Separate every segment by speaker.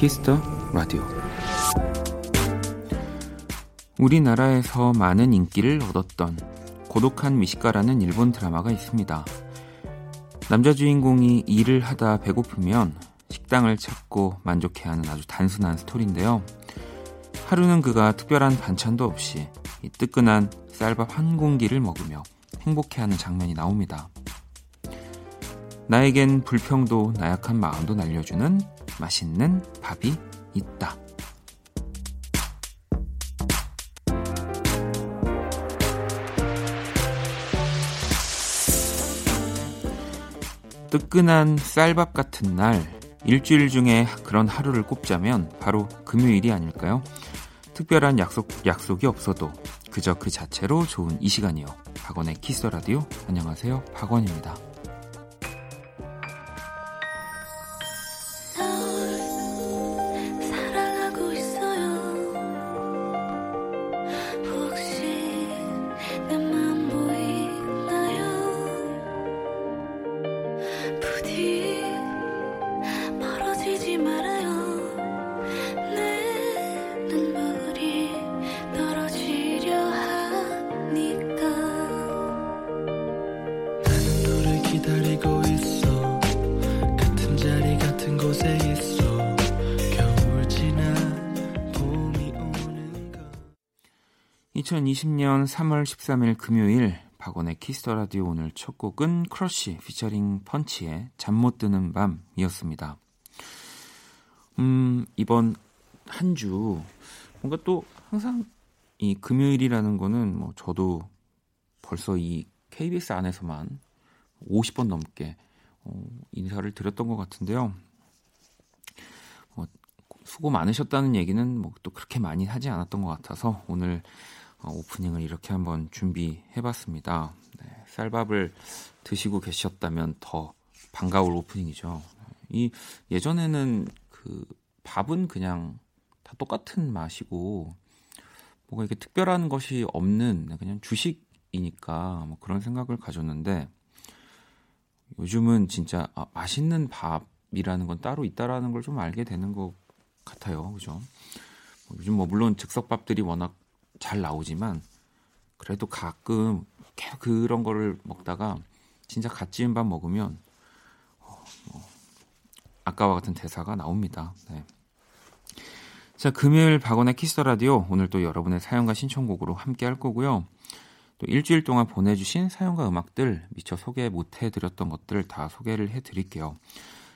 Speaker 1: Kiss the Radio 우리나라에서 많은 인기를 얻었던 고독한 미식가라는 일본 드라마가 있습니다. 남자 주인공이 일을 하다 배고프면 식당을 찾고 만족해하는 아주 단순한 스토리인데요. 하루는 그가 특별한 반찬도 없이 이 뜨끈한 쌀밥 한 공기를 먹으며 행복해하는 장면이 나옵니다. 나에겐 불평도 나약한 마음도 날려주는 맛있는 밥이 있다. 뜨끈한 쌀밥 같은 날, 일주일 중에 그런 하루를 꼽자면 바로 금요일이 아닐까요? 특별한 약속, 약속이 없어도 그저 그 자체로 좋은 이 시간이요. 박원의 키스 라디오. 안녕하세요. 박원입니다. 3월 13일 금요일 박원의 Kiss the Radio 오늘 첫 곡은 크러쉬 피처링 펀치의 잠 못 드는 밤이었습니다. 음, 이번 한 주 뭔가 또 항상 이 금요일이라는 거는 뭐 저도 벌써 이 KBS 안에서만 50번 넘게 어, 인사를 드렸던 것 같은데요. 뭐 수고 많으셨다는 얘기는 뭐 또 그렇게 많이 하지 않았던 것 같아서 오늘 어, 오프닝을 이렇게 한번 준비해봤습니다. 네, 쌀밥을 드시고 계셨다면 더 반가울 오프닝이죠. 이 예전에는 그 밥은 그냥 다 똑같은 맛이고 뭐가 이렇게 특별한 것이 없는 그냥 주식이니까 뭐 그런 생각을 가졌는데 요즘은 진짜 아, 맛있는 밥이라는 건 따로 있다라는 걸 좀 알게 되는 것 같아요. 그죠? 뭐 요즘 뭐 물론 즉석밥들이 워낙 잘 나오지만 그래도 가끔 계속 그런 거를 먹다가 진짜 갓 지은 밥 먹으면 어, 뭐 아까와 같은 대사가 나옵니다. 네. 자, 금요일 박원의 Kiss the Radio 오늘 또 여러분의 사연과 신청곡으로 함께 할 거고요. 또 일주일 동안 보내주신 사연과 음악들 미처 소개 못 해드렸던 것들 다 소개를 해드릴게요.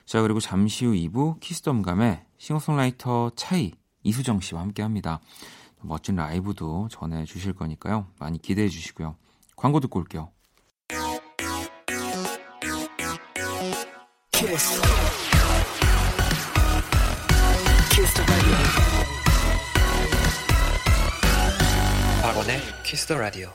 Speaker 1: 자, 그리고 잠시 후 2부 키스덤감의 싱어송라이터 차이 이수정 씨와 함께 합니다. 멋진 라이브도 전해 주실 거니까요. 많이 기대해 주시고요. 광고 듣고 올게요. Kiss. Kiss 박원의 Kiss the Radio.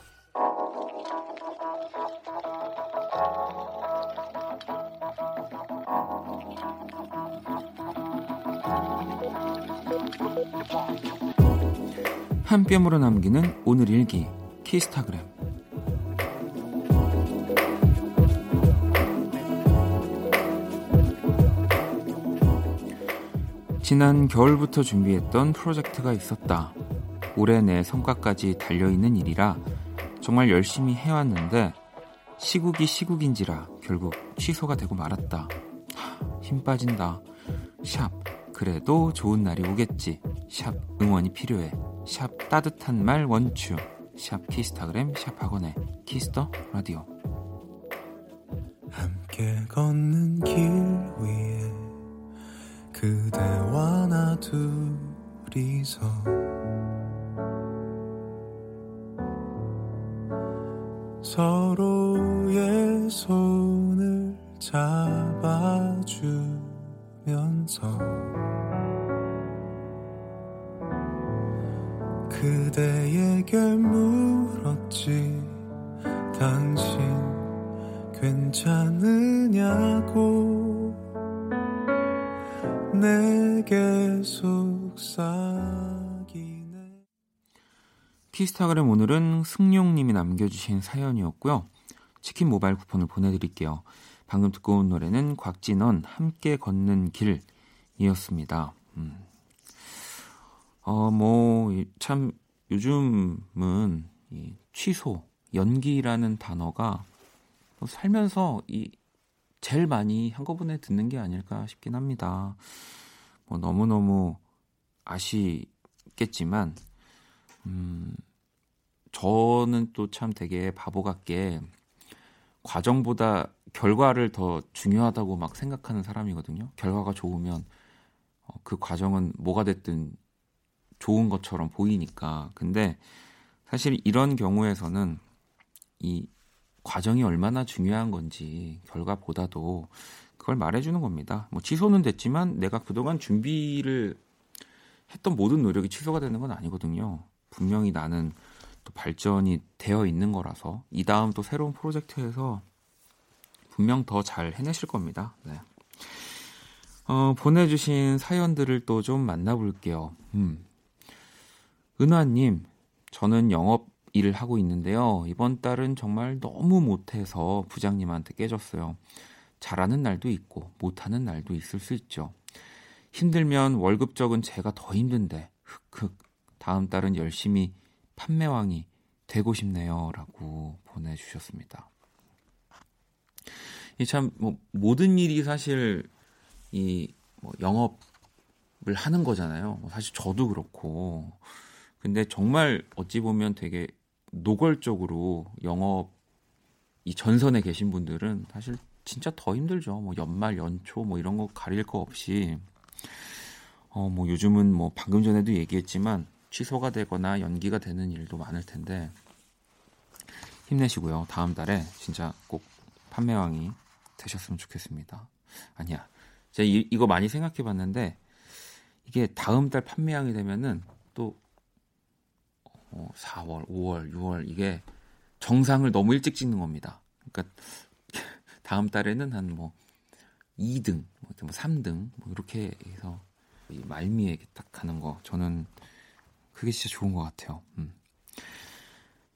Speaker 1: 한 뼘으로 남기는 오늘 일기 키스타그램 지난 겨울부터 준비했던 프로젝트가 있었다. 올해 내 성과까지 달려있는 일이라 정말 열심히 해왔는데 시국이 시국인지라 결국 취소가 되고 말았다. 힘 빠진다. 샵 그래도 좋은 날이 오겠지. 샵 응원이 필요해. 샵 따뜻한 말 원츄 샵 키스타그램 샵 박원의 Kiss the Radio. 함께 걷는 길 위에 그대와 나 둘이서. 서로의 손을 잡아주면서 그대에게 물었지 당신 괜찮으냐고 내게 속삭이네 키스타그램 오늘은 승용님이 남겨주신 사연이었고요 치킨 모바일 쿠폰을 보내드릴게요. 방금 듣고 온 노래는 곽진원 함께 걷는 길이었습니다. 음. 어, 뭐, 참, 요즘은 이 취소, 연기라는 단어가 뭐 살면서 이 제일 많이 한꺼번에 듣는 게 아닐까 싶긴 합니다. 뭐 너무너무 아시겠지만, 음, 저는 또 참 되게 바보 같게 과정보다 결과를 더 중요하다고 막 생각하는 사람이거든요. 결과가 좋으면 어, 그 과정은 뭐가 됐든 좋은 것처럼 보이니까. 근데 사실 이런 경우에서는 이 과정이 얼마나 중요한 건지 결과보다도 그걸 말해주는 겁니다. 뭐 취소는 됐지만 내가 그동안 준비를 했던 모든 노력이 취소가 되는 건 아니거든요. 분명히 나는 또 발전이 되어 있는 거라서 이 다음 또 새로운 프로젝트에서 분명 더 잘 해내실 겁니다. 네. 어, 보내주신 사연들을 또 좀 만나볼게요. 음. 은화님, 저는 영업 일을 하고 있는데요. 이번 달은 정말 너무 못해서 부장님한테 깨졌어요. 잘하는 날도 있고 못하는 날도 있을 수 있죠. 힘들면 월급 적은 제가 더 힘든데 흑흑 다음 달은 열심히 판매왕이 되고 싶네요라고 보내주셨습니다. 이참뭐 모든 일이 사실 이 뭐 영업을 하는 거잖아요. 뭐 사실 저도 그렇고 근데 정말 어찌 보면 되게 노골적으로 영업 이 전선에 계신 분들은 사실 진짜 더 힘들죠. 뭐 연말 연초 뭐 이런 거 가릴 거 없이 어 뭐 요즘은 뭐 방금 전에도 얘기했지만 취소가 되거나 연기가 되는 일도 많을 텐데 힘내시고요. 다음 달에 진짜 꼭 판매왕이 되셨으면 좋겠습니다. 아니야. 제가 이, 이거 많이 생각해 봤는데 이게 다음 달 판매왕이 되면은 또 어, 4월, 5월, 6월 이게 정상을 너무 일찍 찍는 겁니다. 그러니까 다음 달에는 한 뭐 2등, 뭐 3등 뭐 이렇게 해서 말미에 딱 가는 거 저는 그게 진짜 좋은 것 같아요. 음.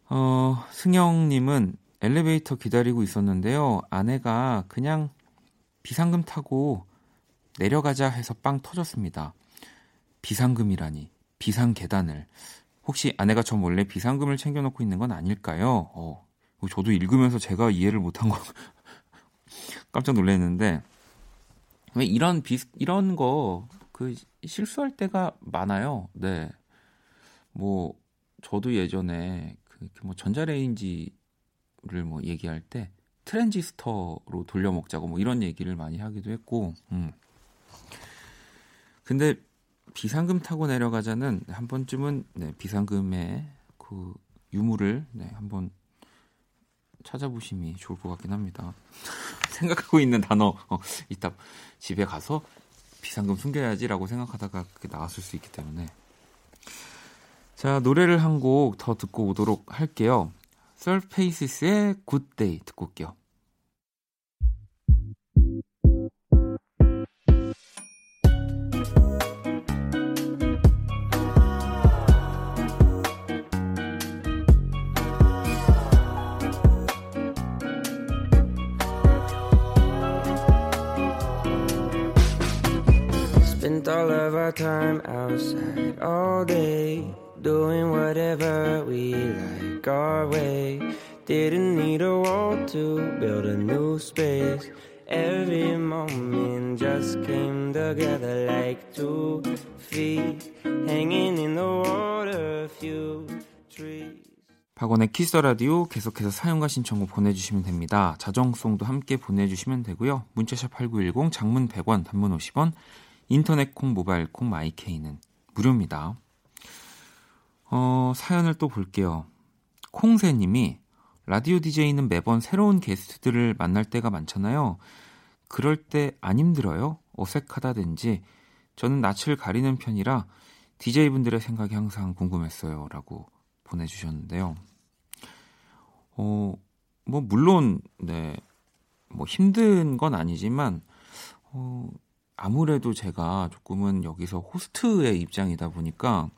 Speaker 1: 어, 승영님은 엘리베이터 기다리고 있었는데요. 아내가 그냥 비상금 타고 내려가자 해서 빵 터졌습니다. 비상금이라니, 비상 계단을. 혹시 아내가 저 몰래 비상금을 챙겨놓고 있는 건 아닐까요? 어, 저도 읽으면서 제가 이해를 못한 거 깜짝 놀랐는데 왜 이런 비 이런 거 그 실수할 때가 많아요. 네. 뭐 저도 예전에 그뭐 전자레인지를 뭐 얘기할 때 트랜지스터로 돌려 먹자고 뭐 이런 얘기를 많이 하기도 했고. 음. 근데 비상금 타고 내려가자는 한 번쯤은 네, 비상금의 그 유무를 네, 한번 찾아보심이 좋을 것 같긴 합니다. 생각하고 있는 단어 어, 이따 집에 가서 비상금 숨겨야지라고 생각하다가 그게 나왔을 수 있기 때문에 자 노래를 한 곡 더 듣고 오도록 할게요. Surfaces의 Good Day 듣고 올게요. All of our time outside all day, doing whatever we like our way. Didn't need a wall to build a new space. Every moment just came together like two feet hanging in the water, few trees. 박원의 키스 라디오 계속해서 사용과 신청곡 보내주시면 됩니다. 자정송도 함께 보내주시면 되고요. 문자샵 8910 장문 100원 단문 50원 인터넷 콩, 모바일 콩, 마이케이는 무료입니다. 어, 사연을 또 볼게요. 콩새님이 라디오 DJ는 매번 새로운 게스트들을 만날 때가 많잖아요. 그럴 때 안 힘들어요? 어색하다든지 저는 낯을 가리는 편이라 DJ분들의 생각이 항상 궁금했어요. 라고 보내주셨는데요. 어, 뭐, 물론, 네, 뭐 힘든 건 아니지만, 어, 아무래도 제가 조금은 여기서 호스트의 입장이다 보니까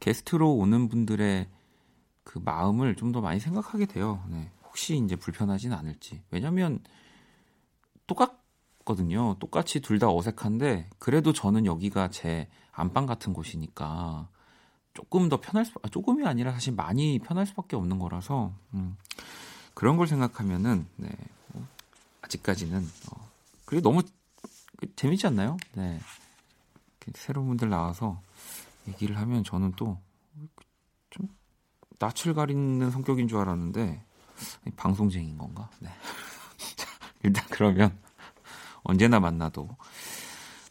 Speaker 1: 게스트로 오는 분들의 그 마음을 좀 더 많이 생각하게 돼요. 네. 혹시 이제 불편하진 않을지. 왜냐면 똑같거든요. 똑같이 둘 다 어색한데 그래도 저는 여기가 제 안방 같은 곳이니까 조금 더 편할 수, 아, 조금이 아니라 사실 많이 편할 수밖에 없는 거라서 음, 그런 걸 생각하면은 네, 뭐, 아직까지는 어, 그게 너무 재밌지 않나요? 네, 새로운 분들 나와서 얘기를 하면 저는 또 좀 낯을 가리는 성격인 줄 알았는데 방송쟁인 건가? 네. 일단 그러면 언제나 만나도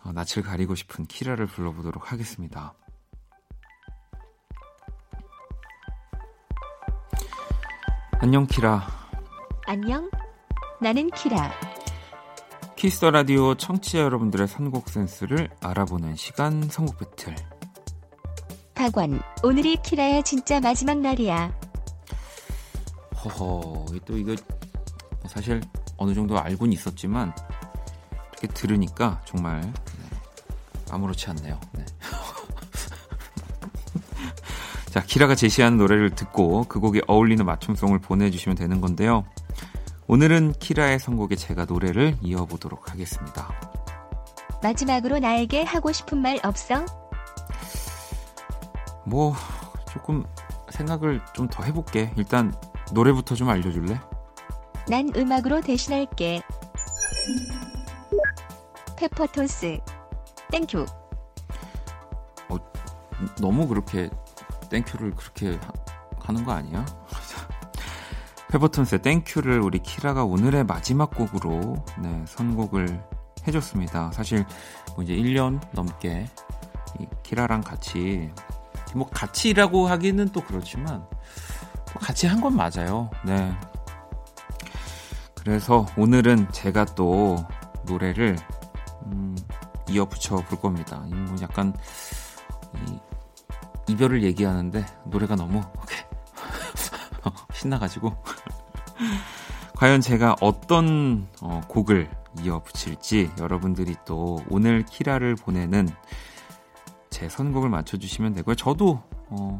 Speaker 1: 어, 낯을 가리고 싶은 키라를 불러보도록 하겠습니다. 안녕 키라.
Speaker 2: 안녕. 나는 키라.
Speaker 1: Kiss the Radio 청취자 여러분들의 선곡 센스를 알아보는 시간 선곡 배틀.
Speaker 2: 박원, 오늘이 키라의 진짜 마지막 날이야.
Speaker 1: 허허, 또 이거 사실 어느 정도 알고는 있었지만 이렇게 들으니까 정말 네, 아무렇지 않네요. 네. 자, 키라가 제시하는 노래를 듣고 그 곡에 어울리는 맞춤송을 보내주시면 되는 건데요. 오늘은 키라의 선곡에 제가 노래를 이어보도록 하겠습니다.
Speaker 2: 마지막으로 나에게 하고 싶은 말 없어?
Speaker 1: 뭐, 조금 생각을 좀 더 해볼게. 일단 노래부터 좀 알려줄래?
Speaker 2: 난 음악으로 대신할게. 페퍼톤스, 땡큐.
Speaker 1: 어, 너무 그렇게 Thank You를 그렇게 하, 는거 아니야? 페퍼톤스의 Thank You를 우리 키라가 오늘의 마지막 곡으로 네, 선곡을 해줬습니다. 사실 뭐 이제 1년 넘게 키라랑 같이 뭐 같이라고 하기는 또 그렇지만 같이 한 건 맞아요. 네. 그래서 오늘은 제가 또 노래를 음, 이어 붙여 볼 겁니다. 뭐 약간 이 이별을 얘기하는데 노래가 너무 신나가지고 과연 제가 어떤 어, 곡을 이어 붙일지 여러분들이 또 오늘 키라를 보내는 제 선곡을 맞춰주시면 되고요. 저도 어,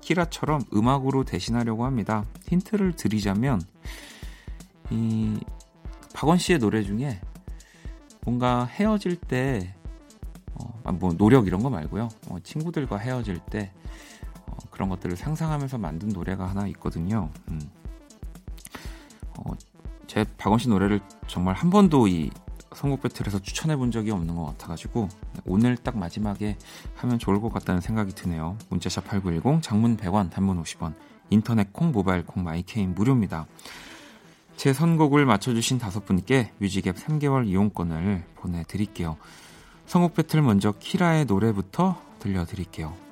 Speaker 1: 키라처럼 음악으로 대신하려고 합니다. 힌트를 드리자면 이 박원 씨의 노래 중에 뭔가 헤어질 때 어, 아, 뭐 노력 이런 거 말고요. 어, 친구들과 헤어질 때 어, 그런 것들을 상상하면서 만든 노래가 하나 있거든요. 음. 어, 제 박원 씨 노래를 정말 한 번도 이 선곡 배틀에서 추천해 본 적이 없는 것 같아가지고 오늘 딱 마지막에 하면 좋을 것 같다는 생각이 드네요. 문자샵 8910 장문 100원 단문 50원 인터넷 콩 모바일 콩 마이케이는 무료입니다. 제 선곡을 맞춰주신 다섯 분께 뮤직앱 3개월 이용권을 보내드릴게요. 선곡 배틀 먼저 키라의 노래부터 들려드릴게요.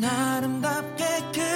Speaker 3: 넌
Speaker 1: 아름답게 그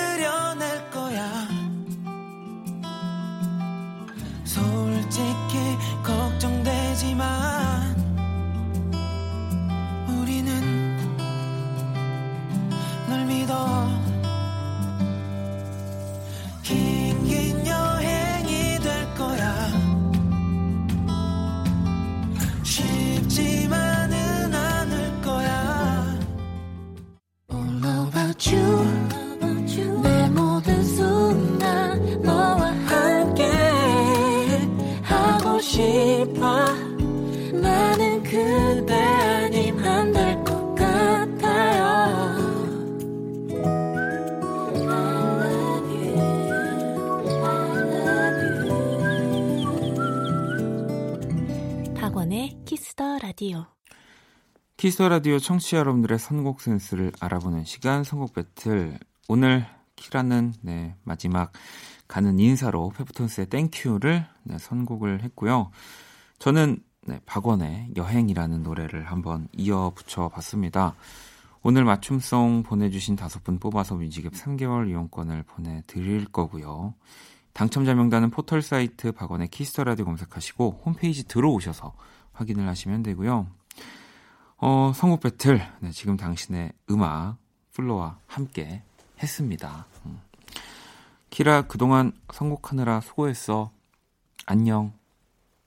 Speaker 1: Kiss the Radio 청취자 여러분들의 선곡 센스를 알아보는 시간 선곡 배틀. 오늘 키라는 네, 마지막 가는 인사로 페퍼톤스의 Thank You를 네, 선곡을 했고요. 저는 네, 박원의 여행이라는 노래를 한번 이어 붙여 봤습니다. 오늘 맞춤송 보내주신 다섯 분 뽑아서 뮤직앱 3개월 이용권을 보내드릴 거고요. 당첨자 명단은 포털 사이트 박원의 Kiss the Radio 검색하시고 홈페이지 들어오셔서 확인을 하시면 되고요. 어, 성곡 배틀. 네, 지금 당신의 음악 플로와 함께 했습니다. 음. 키라 그동안 선곡하느라 수고했어. 안녕.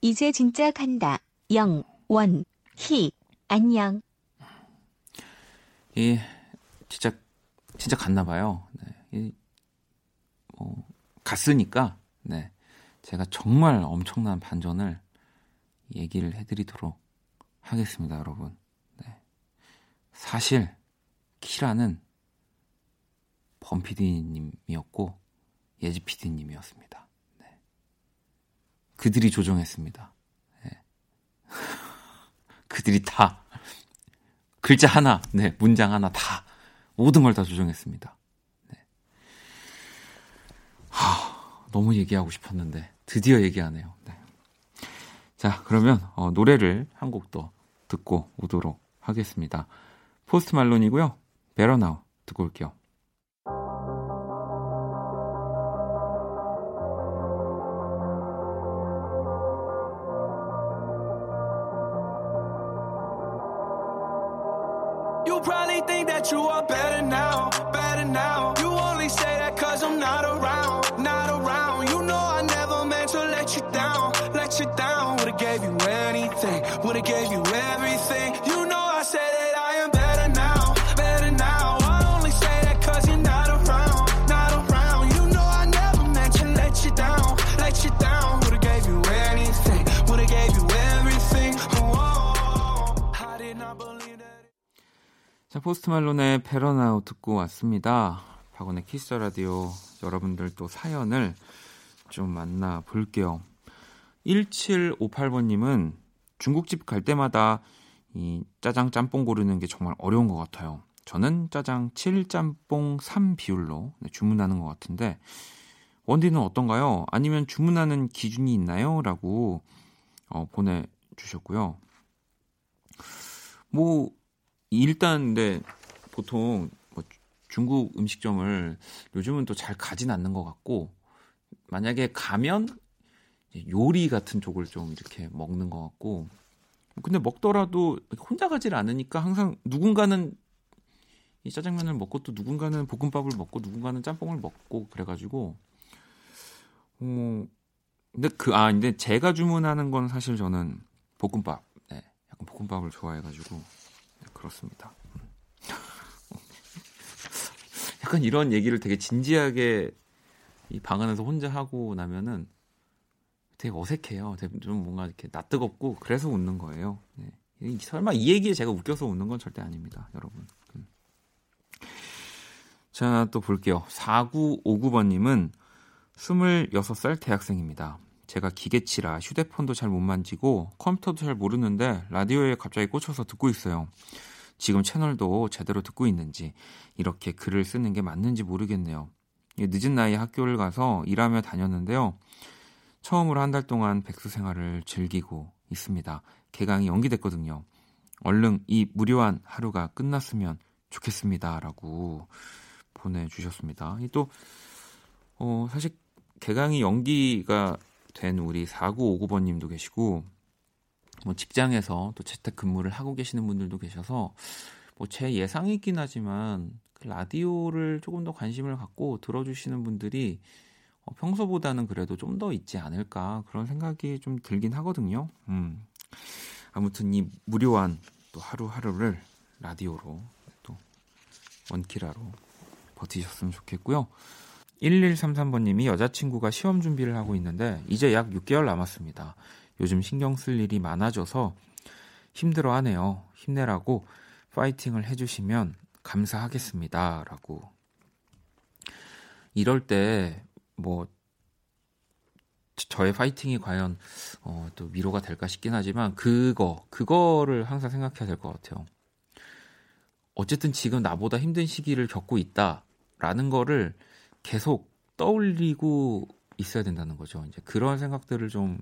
Speaker 2: 이제 진짜 간다. 영, 원, 희, 안녕.
Speaker 1: 이 진짜 진짜 갔나 봐요. 네. 이, 뭐 갔으니까 네. 제가 정말 엄청난 반전을 얘기를 해드리도록 하겠습니다, 여러분. 네. 사실 키라는 범피디님이었고 예지 피디님이었습니다. 네. 그들이 조정했습니다. 네. 그들이 다 글자 하나, 네, 문장 하나 다 모든 걸 다 조정했습니다. 네. 하, 너무 얘기하고 싶었는데 드디어 얘기하네요. 네. 자, 그러면 어, 노래를 한 곡 더 듣고 오도록 하겠습니다. 포스트 말론이고요. 베러나우 듣고 올게요. 듣고 왔습니다. 박원의 키스 라디오 여러분들 또 사연을 좀 만나 볼게요. 1758번님은 중국집 갈 때마다 이 짜장 짬뽕 고르는 게 정말 어려운 것 같아요. 저는 짜장 7 짬뽕 3 비율로 네, 주문하는 것 같은데 원디는 어떤가요? 아니면 주문하는 기준이 있나요? 라고 어, 보내주셨고요. 뭐 일단 근데 보통 뭐 중국 음식점을 요즘은 또 잘 가진 않는 것 같고 만약에 가면 요리 같은 쪽을 좀 이렇게 먹는 것 같고 근데 먹더라도 혼자 가질 않으니까 항상 누군가는 이 짜장면을 먹고 또 누군가는 볶음밥을 먹고 누군가는 짬뽕을 먹고 그래가지고 어 근데 그 아 근데 제가 주문하는 건 사실 저는 볶음밥 네 약간 볶음밥을 좋아해가지고 네, 그렇습니다. 약간 이런 얘기를 되게 진지하게 이 방 안에서 혼자 하고 나면은 되게 어색해요. 되게 좀 뭔가 이렇게 낯뜨겁고 그래서 웃는 거예요. 네. 설마 이 얘기에 제가 웃겨서 웃는 건 절대 아닙니다, 여러분. 음. 자, 또 볼게요. 4959번님은 26살 대학생입니다. 제가 기계치라 휴대폰도 잘 못 만지고 컴퓨터도 잘 모르는데 라디오에 갑자기 꽂혀서 듣고 있어요. 지금 채널도 제대로 듣고 있는지 이렇게 글을 쓰는 게 맞는지 모르겠네요. 늦은 나이에 학교를 가서 일하며 다녔는데요. 처음으로 한 달 동안 백수 생활을 즐기고 있습니다. 개강이 연기됐거든요. 얼른 이 무료한 하루가 끝났으면 좋겠습니다. 라고 보내주셨습니다. 또, 어, 사실 개강이 연기가 된 우리 4959번님도 계시고, 뭐 직장에서 또 재택 근무를 하고 계시는 분들도 계셔서, 뭐 제 예상이긴 하지만, 그 라디오를 조금 더 관심을 갖고 들어주시는 분들이 어, 평소보다는 그래도 좀 더 있지 않을까 그런 생각이 좀 들긴 하거든요. 음. 아무튼 이 무료한 또 하루하루를 라디오로 또 원키라로 버티셨으면 좋겠고요. 1133번님이 여자친구가 시험 준비를 하고 있는데 이제 약 6개월 남았습니다. 요즘 신경 쓸 일이 많아져서 힘들어 하네요. 힘내라고 파이팅을 해주시면 감사하겠습니다. 라고. 이럴 때, 뭐, 저의 파이팅이 과연 어, 또 위로가 될까 싶긴 하지만 그거 그거를 항상 생각해야 될 것 같아요. 어쨌든 지금 나보다 힘든 시기를 겪고 있다라는 거를 계속 떠올리고 있어야 된다는 거죠. 이제 그런 생각들을 좀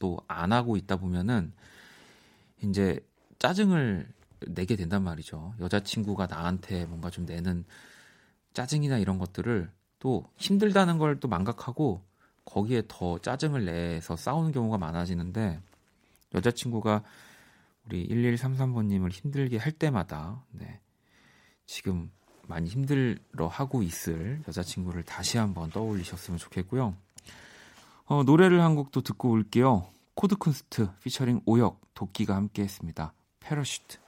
Speaker 1: 또 안 하고 있다 보면은 이제 짜증을 내게 된단 말이죠. 여자친구가 나한테 뭔가 좀 내는 짜증이나 이런 것들을 또 힘들다는 걸 또 망각하고 거기에 더 짜증을 내서 싸우는 경우가 많아지는데 여자친구가 우리 1133번님을 힘들게 할 때마다 네, 지금 많이 힘들어 하고 있을 여자친구를 다시 한번 떠올리셨으면 좋겠고요. 어, 노래를 한 곡도 듣고 올게요. 코드 쿤스트 피처링 오혁 도끼가 함께 했습니다. Parachute.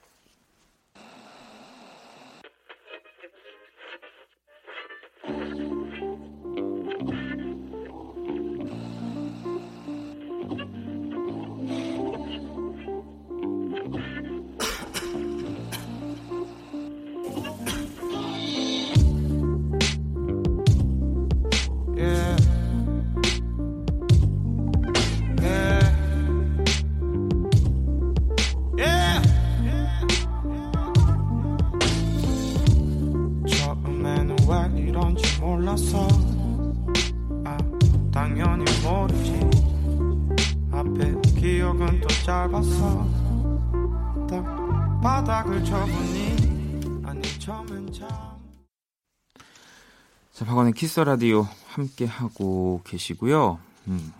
Speaker 1: 자, 박원의 Kiss the Radio 함께 하고 계시고요. 음.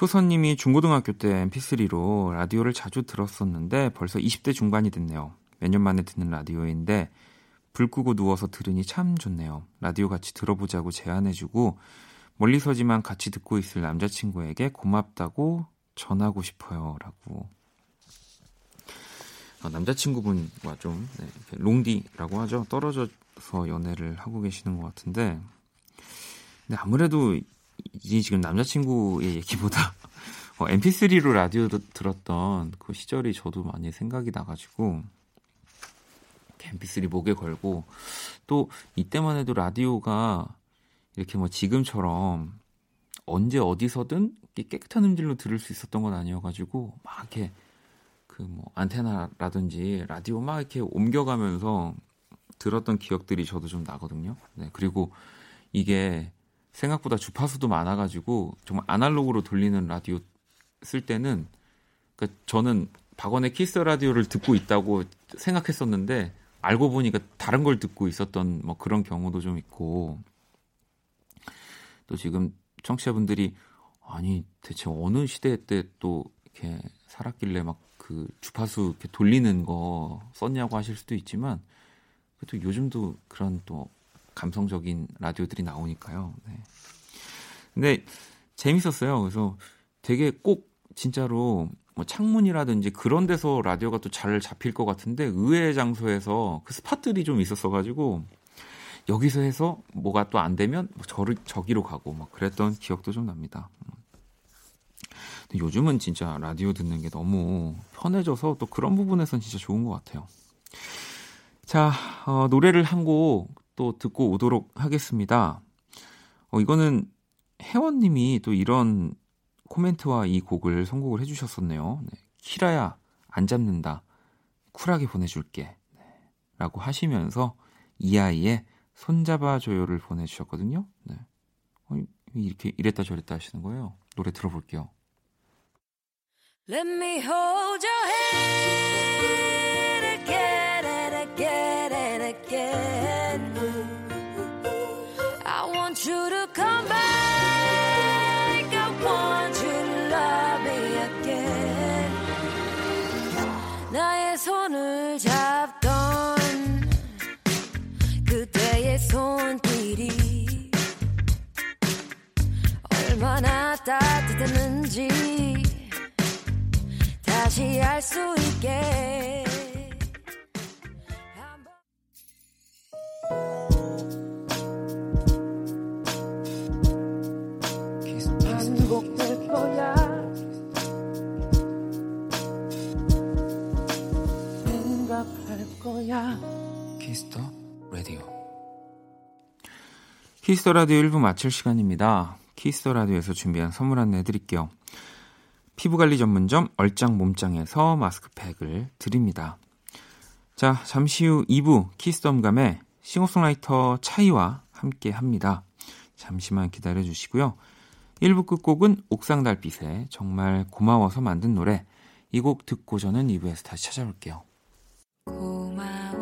Speaker 1: 효선님이 중고등학교 때 MP3로 라디오를 자주 들었었는데 벌써 20대 중반이 됐네요. 몇 년 만에 듣는 라디오인데 불 끄고 누워서 들으니 참 좋네요. 라디오 같이 들어보자고 제안해주고 멀리서지만 같이 듣고 있을 남자친구에게 고맙다고 전하고 싶어요. 라고. 어, 남자친구분과 좀 네, 롱디라고 하죠. 떨어져 서 연애를 하고 계시는 것 같은데 근데 아무래도 이 지금 남자친구의 얘기보다 어, MP3로 라디오 들었던 그 시절이 저도 많이 생각이 나가지고 MP3 목에 걸고 또 이때만 해도 라디오가 이렇게 뭐 지금처럼 언제 어디서든 깨끗한 음질로 들을 수 있었던 건 아니어가지고 막 이렇게 그 뭐 안테나라든지 라디오 막 이렇게 옮겨가면서 들었던 기억들이 저도 좀 나거든요. 네, 그리고 이게 생각보다 주파수도 많아가지고 정말 아날로그로 돌리는 라디오 쓸 때는 그러니까 저는 박원의 키스 라디오를 듣고 있다고 생각했었는데 알고 보니까 다른 걸 듣고 있었던 뭐 그런 경우도 좀 있고 또 지금 청취자분들이 아니 대체 어느 시대 때 또 이렇게 살았길래 막 그 주파수 이렇게 돌리는 거 썼냐고 하실 수도 있지만 또 요즘도 그런 또 감성적인 라디오들이 나오니까요. 네. 근데 재밌었어요. 그래서 되게 꼭 진짜로 뭐 창문이라든지 그런 데서 라디오가 또 잘 잡힐 것 같은데 의외의 장소에서 그 spot들이 좀 있었어가지고 여기서 해서 뭐가 또 안 되면 뭐 저를 저기로 가고 막 그랬던 기억도 좀 납니다. 요즘은 진짜 라디오 듣는 게 너무 편해져서 또 그런 부분에선 진짜 좋은 것 같아요. 자, 어, 노래를 한 곡 또 듣고 오도록 하겠습니다. 어, 이거는 혜원님이 또 이런 코멘트와 이 곡을 선곡을 해주셨었네요. 네. 키라야, 안 잡는다. 쿨하게 보내줄게. 네. 라고 하시면서 이 아이의 손잡아줘요를 보내주셨거든요. 네. 어, 이렇게 이랬다 저랬다 하시는 거예요. 노래 들어볼게요. Let me hold your hand. again again. I want you to come back. I want you to love me again. 나의 손을 잡던 그때의 손길이 얼마나 따뜻했는지 다시 알 수 있게. 거야 Kiss the Radio Kiss the Radio 1부 마칠 시간입니다 Kiss the Radio에서 준비한 선물 안내 해드릴게요. 피부관리 전문점 얼짱 몸짱에서 마스크팩을 드립니다. 자, 잠시 후 2부 Kiss the 음감회 싱어송라이터 차이와 함께 합니다. 잠시만 기다려 주시고요. 1부 끝곡은 옥상달빛의 정말 고마워서 만든 노래 이 곡 듣고 저는 2부에서 다시 찾아올게요. 고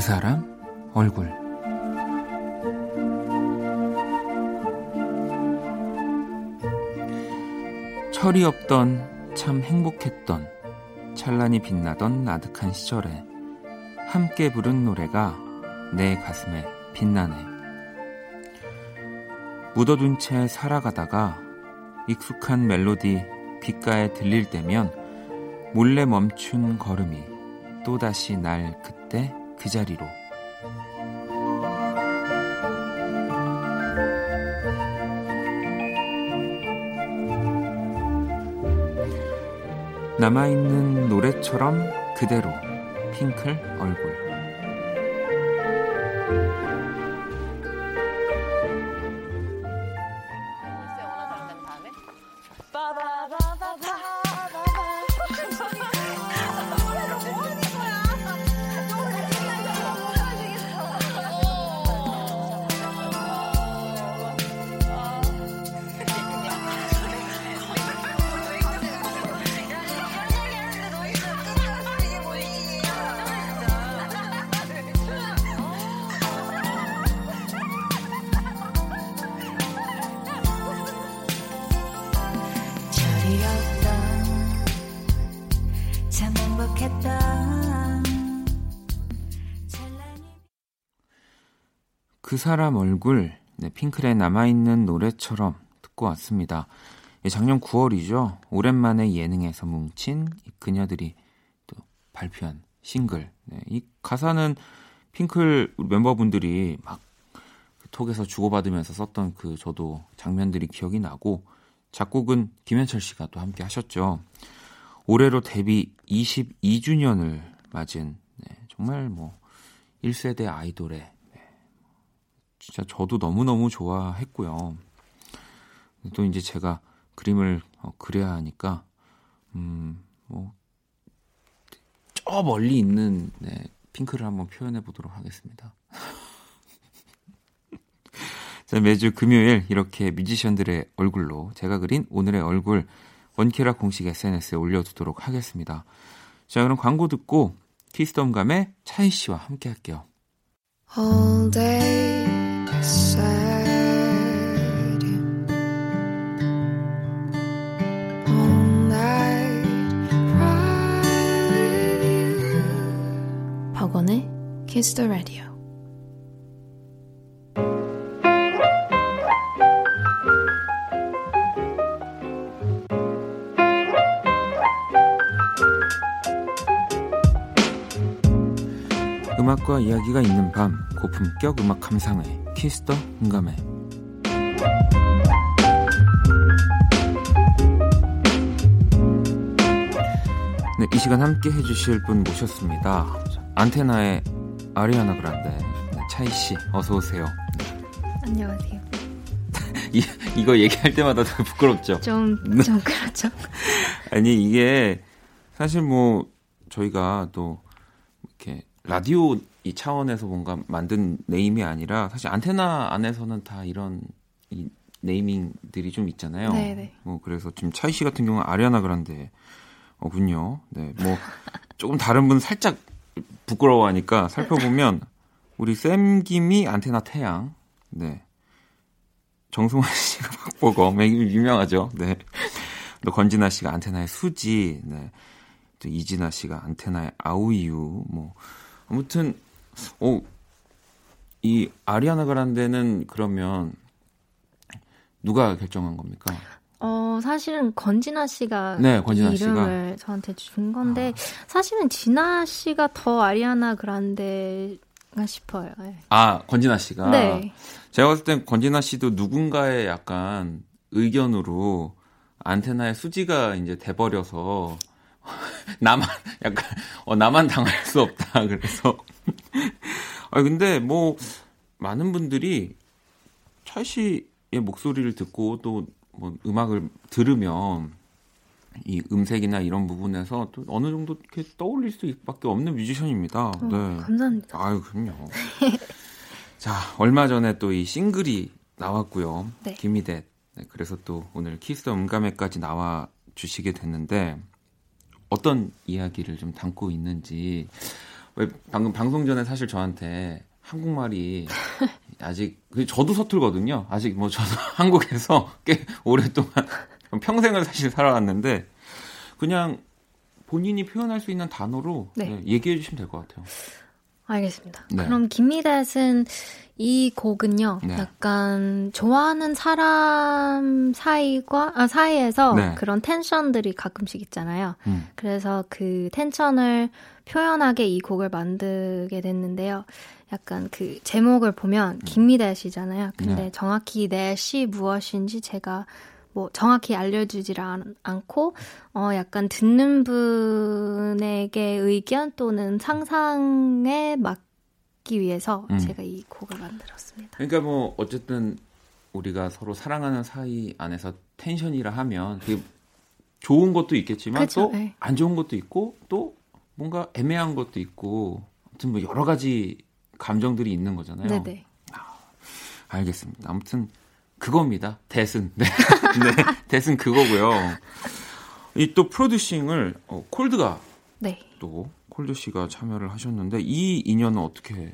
Speaker 1: 사람 얼굴 철이 없던 참 행복했던 찬란히 빛나던 나득한 시절에 함께 부른 노래가 내 가슴에 빛나네. 묻어둔 채 살아가다가 익숙한 멜로디 귓가에 들릴 때면 몰래 멈춘 걸음이 또다시 날 그때 그 자리로. 남아있는 노래처럼 그대로 핑클 얼굴 사람 얼굴, 네, 핑클의 남아있는 노래처럼 듣고 왔습니다. 예, 작년 9월이죠. 오랜만에 예능에서 뭉친 그녀들이 또 발표한 싱글. 네, 이 가사는 핑클 멤버분들이 막 톡에서 주고받으면서 썼던 그 저도 장면들이 기억이 나고 작곡은 김현철 씨가 또 함께 하셨죠. 올해로 데뷔 22주년을 맞은 네, 정말 뭐 1세대 아이돌의 진짜 저도 너무너무 좋아했고요. 또 이제 제가 그림을 어, 그려야 하니까, 음, 뭐, 저 멀리 있는, 네, 핑크를 한번 표현해 보도록 하겠습니다. 자, 매주 금요일 이렇게 뮤지션들의 얼굴로 제가 그린 오늘의 얼굴 원키라 공식 SNS에 올려두도록 하겠습니다. 자, 그럼 광고 듣고 키스덤감의 차이 씨와 함께 할게요. All day. 박원의 Kiss the Radio. 음악과 이야기가 있는 밤 고품격 음악 감상회 Kiss the 음감회 네, 이 시간 함께 해주실 분 모셨습니다. 안테나의 아리아나 그란데 네, 차이 씨 어서 오세요.
Speaker 3: 안녕하세요.
Speaker 1: 이, 이거 얘기할 때마다 더 부끄럽죠.
Speaker 3: 좀,
Speaker 1: 네.
Speaker 3: 좀 그렇죠.
Speaker 1: 아니 이게 사실 뭐 저희가 또 이렇게 라디오 이 차원에서 뭔가 만든 네임이 아니라 사실 안테나 안에서는 다 이런 이 네이밍들이 좀 있잖아요.
Speaker 3: 네네.
Speaker 1: 뭐 그래서 지금 차이 씨 같은 경우는 아리아나 그란데 어군요. 네, 뭐 조금 다른 분 살짝 부끄러워하니까 살펴보면 우리 쌤 김이 안테나 태양, 네, 정승환 씨가 박보검 유명하죠. 네, 또 권진아 씨가 안테나의 수지, 네, 또 이진아 씨가 안테나의 아우이유, 뭐 아무튼 어, 이 아리아나 그란데는 그러면 누가 결정한 겁니까?
Speaker 3: 어, 사실은 건진아 씨가
Speaker 1: 네, 권진아
Speaker 3: 이
Speaker 1: 씨가.
Speaker 3: 이름을 저한테 준 건데 사실은 진아 씨가 더 아리아나 그란데가 싶어요. 네.
Speaker 1: 아, 권진아 씨가.
Speaker 3: 네.
Speaker 1: 제가 봤을 땐 권진아 씨도 누군가의 약간 의견으로 안테나의 수지가 이제 돼버려서 나만 약간 어 나만 당할 수 없다 그래서 아 근데 뭐 많은 분들이 철 씨의 목소리를 듣고 또 뭐 음악을 들으면 이 음색이나 이런 부분에서 또 어느 정도 이렇게 떠올릴 수밖에 없는 뮤지션입니다.
Speaker 3: 어,
Speaker 1: 네.
Speaker 3: 감사합니다.
Speaker 1: 아유, 그럼요. 자, 얼마 전에 또 이 싱글이 나왔고요.
Speaker 3: 네.
Speaker 1: 김희대. 네, 그래서 또 오늘 키스 음감회까지 나와 주시게 됐는데 어떤 이야기를 좀 담고 있는지 왜 방금 방송 전에 사실 저한테 한국말이 아직 그 저도 서툴거든요. 아직 뭐 저도 한국에서 꽤 오랫동안 평생을 사실 살아왔는데 그냥 본인이 표현할 수 있는 단어로
Speaker 3: 네.
Speaker 1: 네, 얘기해 주시면 될 것 같아요.
Speaker 3: 알겠습니다.
Speaker 1: 네.
Speaker 3: 그럼 김미댓은 이 곡은요,
Speaker 1: 네.
Speaker 3: 약간 좋아하는 사람 사이과 아, 사이에서
Speaker 1: 네.
Speaker 3: 그런 텐션들이 가끔씩 있잖아요.
Speaker 1: 음.
Speaker 3: 그래서 그 텐션을 표현하게 이 곡을 만들게 됐는데요. 약간 그 제목을 보면 김미댓이잖아요. 근데
Speaker 1: 음. 네.
Speaker 3: 정확히 넷이 무엇인지 제가 뭐 정확히 알려주질 않, 않고 어 약간 듣는 분에게 의견 또는 상상에 맞기 위해서
Speaker 1: 음.
Speaker 3: 제가 이 곡을 만들었습니다.
Speaker 1: 그러니까 뭐 어쨌든 우리가 서로 사랑하는 사이 안에서 텐션이라 하면 좋은 것도 있겠지만
Speaker 3: 그쵸,
Speaker 1: 또
Speaker 3: 네.
Speaker 1: 안 좋은 것도 있고 또 뭔가 애매한 것도 있고 아무튼 뭐 여러 가지 감정들이 있는 거잖아요.
Speaker 3: 네네.
Speaker 1: 알겠습니다. 아무튼 그겁니다. 대승. 네. 네. 대승 그거고요. 이 또 프로듀싱을 어, 콜드가
Speaker 3: 네.
Speaker 1: 또 콜드 씨가 참여를 하셨는데 이 인연은 어떻게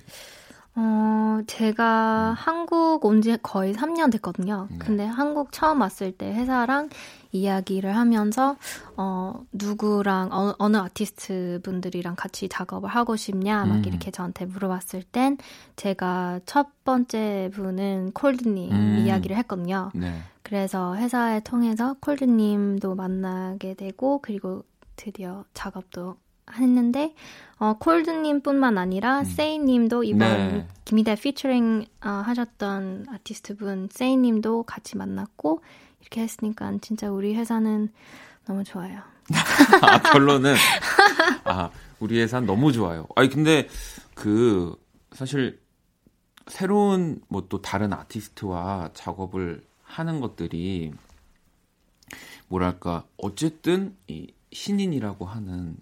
Speaker 3: 어, 제가 한국 온 지 거의 3년 됐거든요.
Speaker 1: 네.
Speaker 3: 근데 한국 처음 왔을 때 회사랑 이야기를 하면서, 어, 누구랑, 어, 어느 아티스트 분들이랑 같이 작업을 하고 싶냐, 막
Speaker 1: 음.
Speaker 3: 이렇게 저한테 물어봤을 땐, 제가 첫 번째 분은 콜드님
Speaker 1: 음.
Speaker 3: 이야기를 했거든요.
Speaker 1: 네.
Speaker 3: 그래서 회사에 통해서 콜드님도 만나게 되고 그리고 드디어 작업도 했는데 어, 콜드님뿐만 아니라
Speaker 1: 음.
Speaker 3: 세이님도 이번
Speaker 1: 네.
Speaker 3: 김희대 피처링 어, 하셨던 아티스트분 세이님도 같이 만났고 이렇게 했으니까 진짜 우리 회사는 너무 좋아요.
Speaker 1: 아, 결론은 아, 우리 회사 너무 좋아요. 아니 근데 그 사실 새로운 뭐 또 다른 아티스트와 작업을 하는 것들이 뭐랄까 어쨌든 이 신인이라고 하는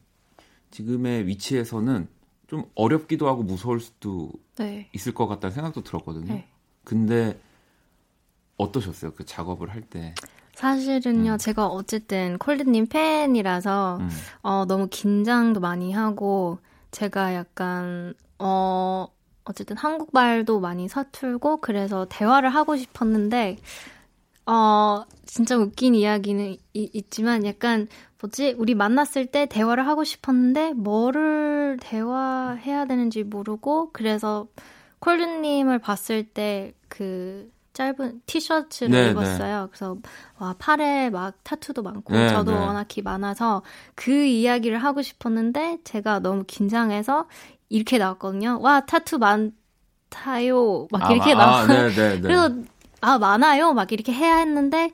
Speaker 1: 지금의 위치에서는 좀 어렵기도 하고 무서울 수도
Speaker 3: 네.
Speaker 1: 있을 것 같다는 생각도 들었거든요.
Speaker 3: 네.
Speaker 1: 근데 어떠셨어요? 그 작업을 할 때?
Speaker 3: 사실은요,
Speaker 1: 음.
Speaker 3: 제가 어쨌든 콜드님 팬이라서
Speaker 1: 음.
Speaker 3: 어, 너무 긴장도 많이 하고, 제가 약간, 어, 어쨌든 한국말도 많이 서툴고, 그래서 대화를 하고 싶었는데, 어, 진짜 웃긴 이야기는 이- 있지만, 약간, 뭐지, 우리 만났을 때 대화를 하고 싶었는데, 뭐를 대화해야 되는지 모르고, 그래서 콜드님을 봤을 때, 그, 짧은 티셔츠를
Speaker 1: 네,
Speaker 3: 입었어요. 그래서 와 팔에 막 타투도 많고
Speaker 1: 네,
Speaker 3: 저도
Speaker 1: 네.
Speaker 3: 워낙 히 많아서 그 이야기를 하고 싶었는데 제가 너무 긴장해서 이렇게 나왔거든요. 와 타투 많다요. 막 이렇게
Speaker 1: 아,
Speaker 3: 나와.
Speaker 1: 아, 네, 네, 네.
Speaker 3: 그래서 아 많아요. 막 이렇게 해야 했는데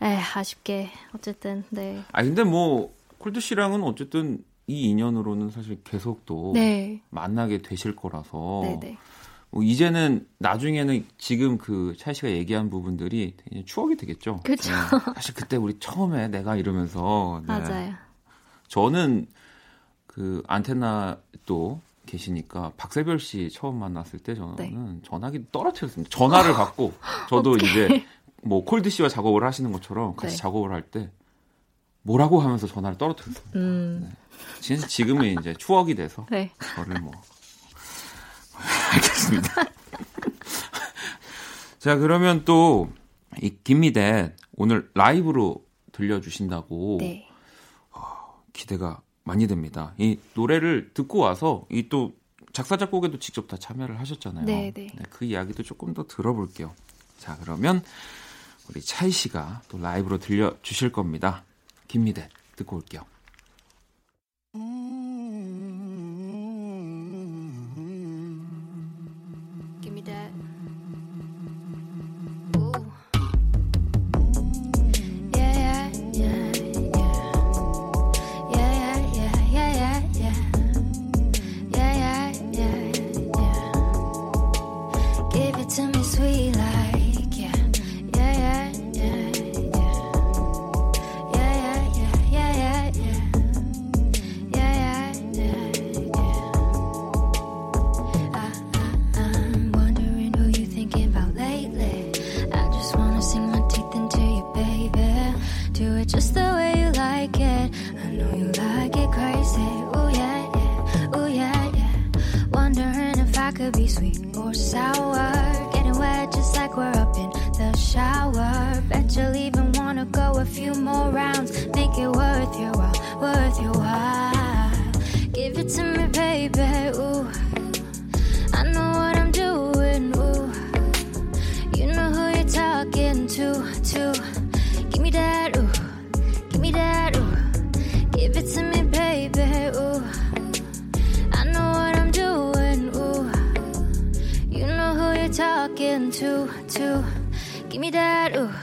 Speaker 3: 에 아쉽게 어쨌든 네.
Speaker 1: 아 근데 뭐 콜드 씨랑은 어쨌든 이 인연으로는 사실 계속 또
Speaker 3: 네.
Speaker 1: 만나게 되실 거라서
Speaker 3: 네, 네.
Speaker 1: 뭐 이제는 나중에는 지금 그 차이 씨가 얘기한 부분들이 추억이 되겠죠.
Speaker 4: 그쵸.
Speaker 1: 네. 사실 그때 우리 처음에 내가 이러면서 네.
Speaker 4: 맞아요.
Speaker 1: 저는 그 안테나 또 계시니까 박세별 씨 처음 만났을 때 저는
Speaker 4: 네.
Speaker 1: 전화기 떨어뜨렸습니다. 전화를 받고 저도 이제 뭐 콜드 씨와 작업을 하시는 것처럼 같이
Speaker 4: 네.
Speaker 1: 작업을 할 때 뭐라고 하면서 전화를 떨어뜨렸습니다.
Speaker 4: 음,
Speaker 1: 진짜 지금은 이제 추억이 돼서
Speaker 4: 네.
Speaker 1: 저를 뭐 알겠습니다. 자 그러면 또 이 김미대 오늘 라이브로 들려주신다고
Speaker 4: 네.
Speaker 1: 기대가 많이 됩니다. 이 노래를 듣고 와서 이 또 작사 작곡에도 직접 다 참여를 하셨잖아요.
Speaker 4: 네, 네.
Speaker 1: 그 이야기도 조금 더 들어볼게요. 자 그러면 우리 차이 씨가 또 라이브로 들려 주실 겁니다. 김미대 듣고 올게요.
Speaker 4: Give could be sweet or sour. Getting wet just like we're up in the shower. Bet you'll even wanna go a few more rounds. Make it worth your while, worth your while. That, ooh.